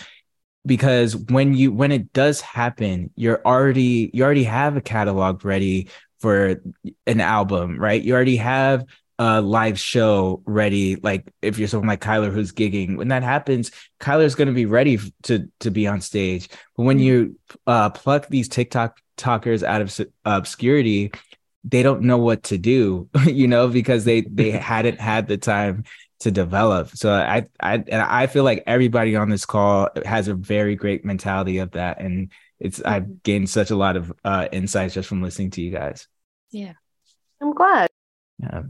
Because when you when it does happen, you're already you already have a catalog ready for an album, right? You already have a live show ready. Like if you're someone like Kieler who's gigging, when that happens, Kieler's going to be ready to to be on stage. But when you uh, pluck these TikTok talkers out of obscurity, they don't know what to do, <laughs> you know, because they they <laughs> hadn't had the time to develop. So I I and I feel like everybody on this call has a very great mentality of that, and it's I've gained such a lot of uh, insights just from listening to you guys. Yeah, I'm glad. Yeah.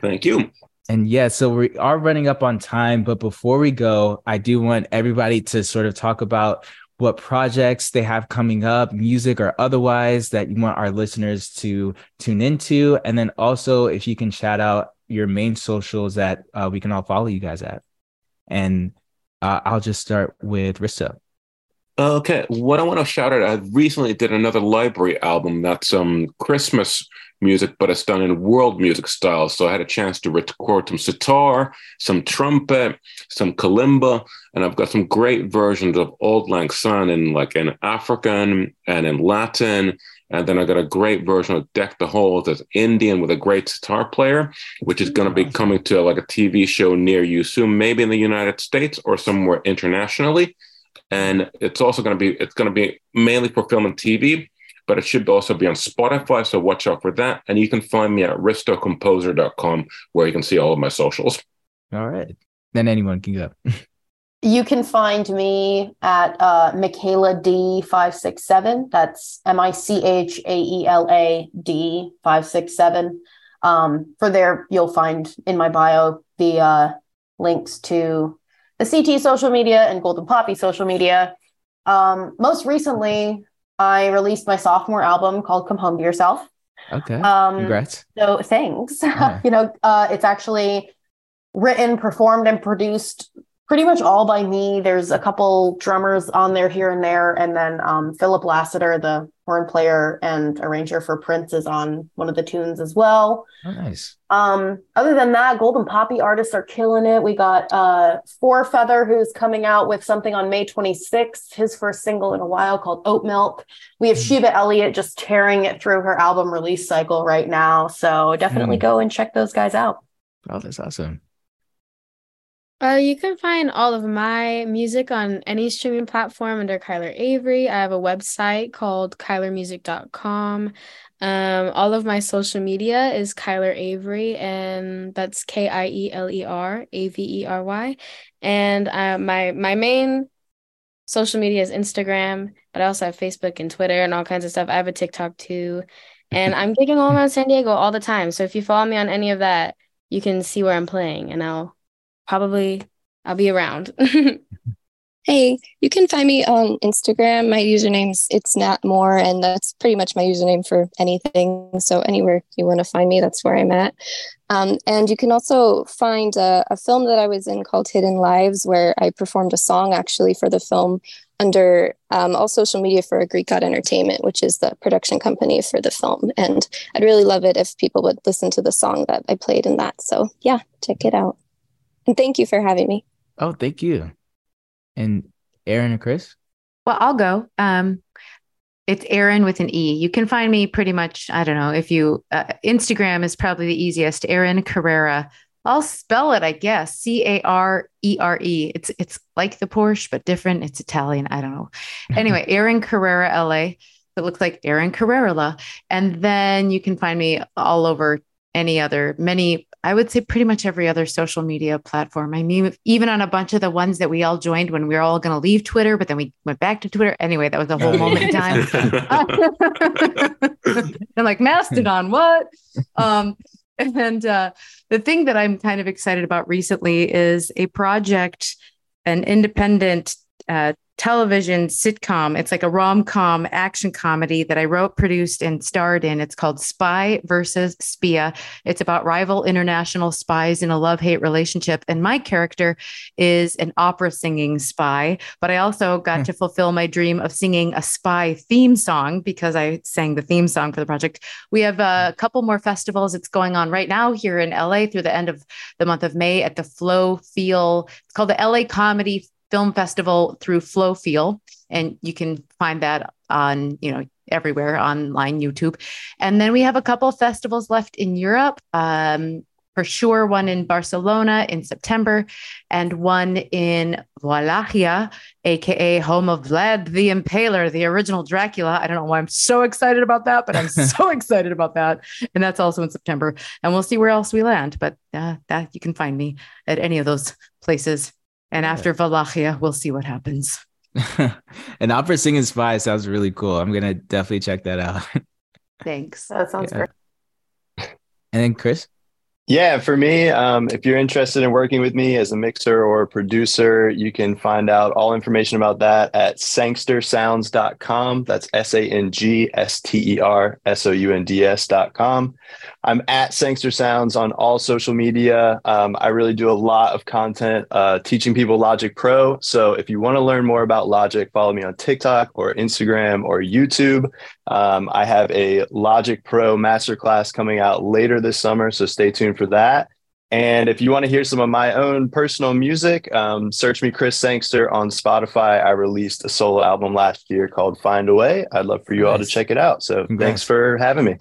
Thank you. And yeah, so we are running up on time, but before we go, I do want everybody to sort of talk about what projects they have coming up, music or otherwise, that you want our listeners to tune into. And then also, if you can shout out your main socials that uh, we can all follow you guys at. And uh, I'll just start with Risto. Okay, what I want to shout out, I recently did another library album that's um Christmas music, but it's done in world music style. So I had a chance to record some sitar, some trumpet, some kalimba, and I've got some great versions of Auld Lang Syne in like in African and in Latin. And then I got a great version of Deck the Halls that's Indian with a great sitar player, which is going to be coming to like a TV show near you soon, maybe in the United States or somewhere internationally. And it's also going to be it's going to be mainly for film and TV, but it should also be on Spotify. So watch out for that. And you can find me at ristocomposer.com where you can see all of my socials. All right. Then anyone can go. <laughs> You can find me at uh, Michaela D567. That's M I C H A E L A D 567. Um, for there, you'll find in my bio the uh, links to the CT social media and Golden Poppy social media. Um, most recently, I released my sophomore album called Come Home to Yourself. Okay. Um, Congrats. So thanks. <laughs> Yeah. you know, uh, it's actually written, performed, and produced pretty much all by me. There's a couple drummers on there here and there, and then um, Philip Lassiter, the horn player and arranger for Prince, is on one of the tunes as well. Oh, nice. Um, other than that, Golden Poppy artists are killing it. We got uh Four Feather, who's coming out with something on May 26th, his first single in a while called Oat Milk. We have Mm. Sheba Elliott just tearing it through her album release cycle right now. So definitely Mm. go and check those guys out. Oh, that's awesome. Uh, you can find all of my music on any streaming platform under Kieler Avery. I have a website called kielermusic.com. Um, all of my social media is Kieler Avery, and that's K I E L E R A V E R Y. And uh, my my main social media is Instagram, but I also have Facebook and Twitter and all kinds of stuff. I have a TikTok too, and I'm gigging all around San Diego all the time. So if you follow me on any of that, you can see where I'm playing, and I'll probably I'll be around. <laughs> Hey, you can find me on Instagram. My username's it's Nat Moore, and that's pretty much my username for anything. So anywhere you want to find me, that's where I'm at. Um, and you can also find a, a film that I was in called Hidden Lives, where I performed a song actually for the film under um, all social media for Greek God Entertainment, which is the production company for the film. And I'd really love it if people would listen to the song that I played in that. So yeah, check it out. And thank you for having me. Oh, thank you. And Erin and Chris? Well, I'll go. Um, it's Erin with an E. You can find me pretty much. I don't know if you uh, Instagram is probably the easiest. Erin Carere. I'll spell it. I guess C A R E R E. It's it's like the Porsche but different. It's Italian. I don't know. <laughs> Anyway, Erin Carere LA. It looks like Erin Carere. And then you can find me all over any other many I would say pretty much every other social media platform. I mean, even on a bunch of the ones that we all joined when we were all going to leave Twitter, but then we went back to Twitter. Anyway, that was a whole moment in time. <laughs> and like Mastodon, what? Um, and uh, the thing that I'm kind of excited about recently is a project, an independent uh, television sitcom. It's like a rom com action comedy that I wrote, produced, and starred in. It's called Spy versus Spia. It's about rival international spies in a love hate relationship. And my character is an opera singing spy, but I also got Hmm. to fulfill my dream of singing a spy theme song because I sang the theme song for the project. We have a couple more festivals. It's going on right now here in LA through the end of the month of May at the Flow Feel. It's called the LA Comedy Film Festival through Flow Feel, and you can find that on you know everywhere online, YouTube. And then we have a couple of festivals left in Europe. Um, for sure, one in Barcelona in September, and one in Wallachia, aka home of Vlad the Impaler, the original Dracula. I don't know why I'm so excited about that, but I'm <laughs> so excited about that. And that's also in September. And we'll see where else we land. But uh, that you can find me at any of those places. And after Wallachia, we'll see what happens. <laughs> and opera singing spy sounds really cool. I'm gonna definitely check that out. <laughs> Thanks. That sounds Yeah. great. And then Chris? Yeah, for me, um, if you're interested in working with me as a mixer or a producer, you can find out all information about that at sangstersounds.com. That's S A N G S T E R S O U N D S.com. I'm at Sangster Sounds on all social media. Um, I really do a lot of content uh, teaching people Logic Pro. So if you want to learn more about Logic, follow me on TikTok or Instagram or YouTube. Um, I have a Logic Pro masterclass coming out later this summer. So stay tuned for that. And if you want to hear some of my own personal music, um, search me Chris Sangster on Spotify. I released a solo album last year called Find a Way. I'd love for you all to check it out. So Congrats. thanks for having me.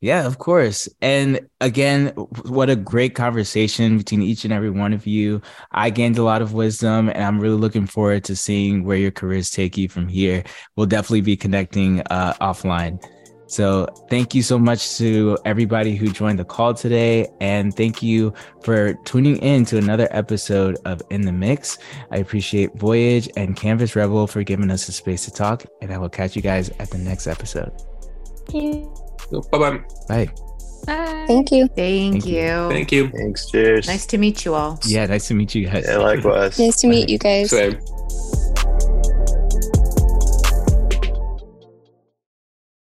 Yeah, of course. And again, what a great conversation between each and every one of you. I gained a lot of wisdom and I'm really looking forward to seeing where your careers take you from here. We'll definitely be connecting uh, offline. So thank you so much to everybody who joined the call today. And thank you for tuning in to another episode of In the Mix. I appreciate Voyage and Canvas Rebel for giving us a space to talk. And I will catch you guys at the next episode. Bye bye. Bye. Thank you. Thank, Thank you. you. Thank you. Thanks. Cheers. Nice to meet you all. Yeah, nice to meet you guys. Yeah, likewise. nice to meet you guys. Same.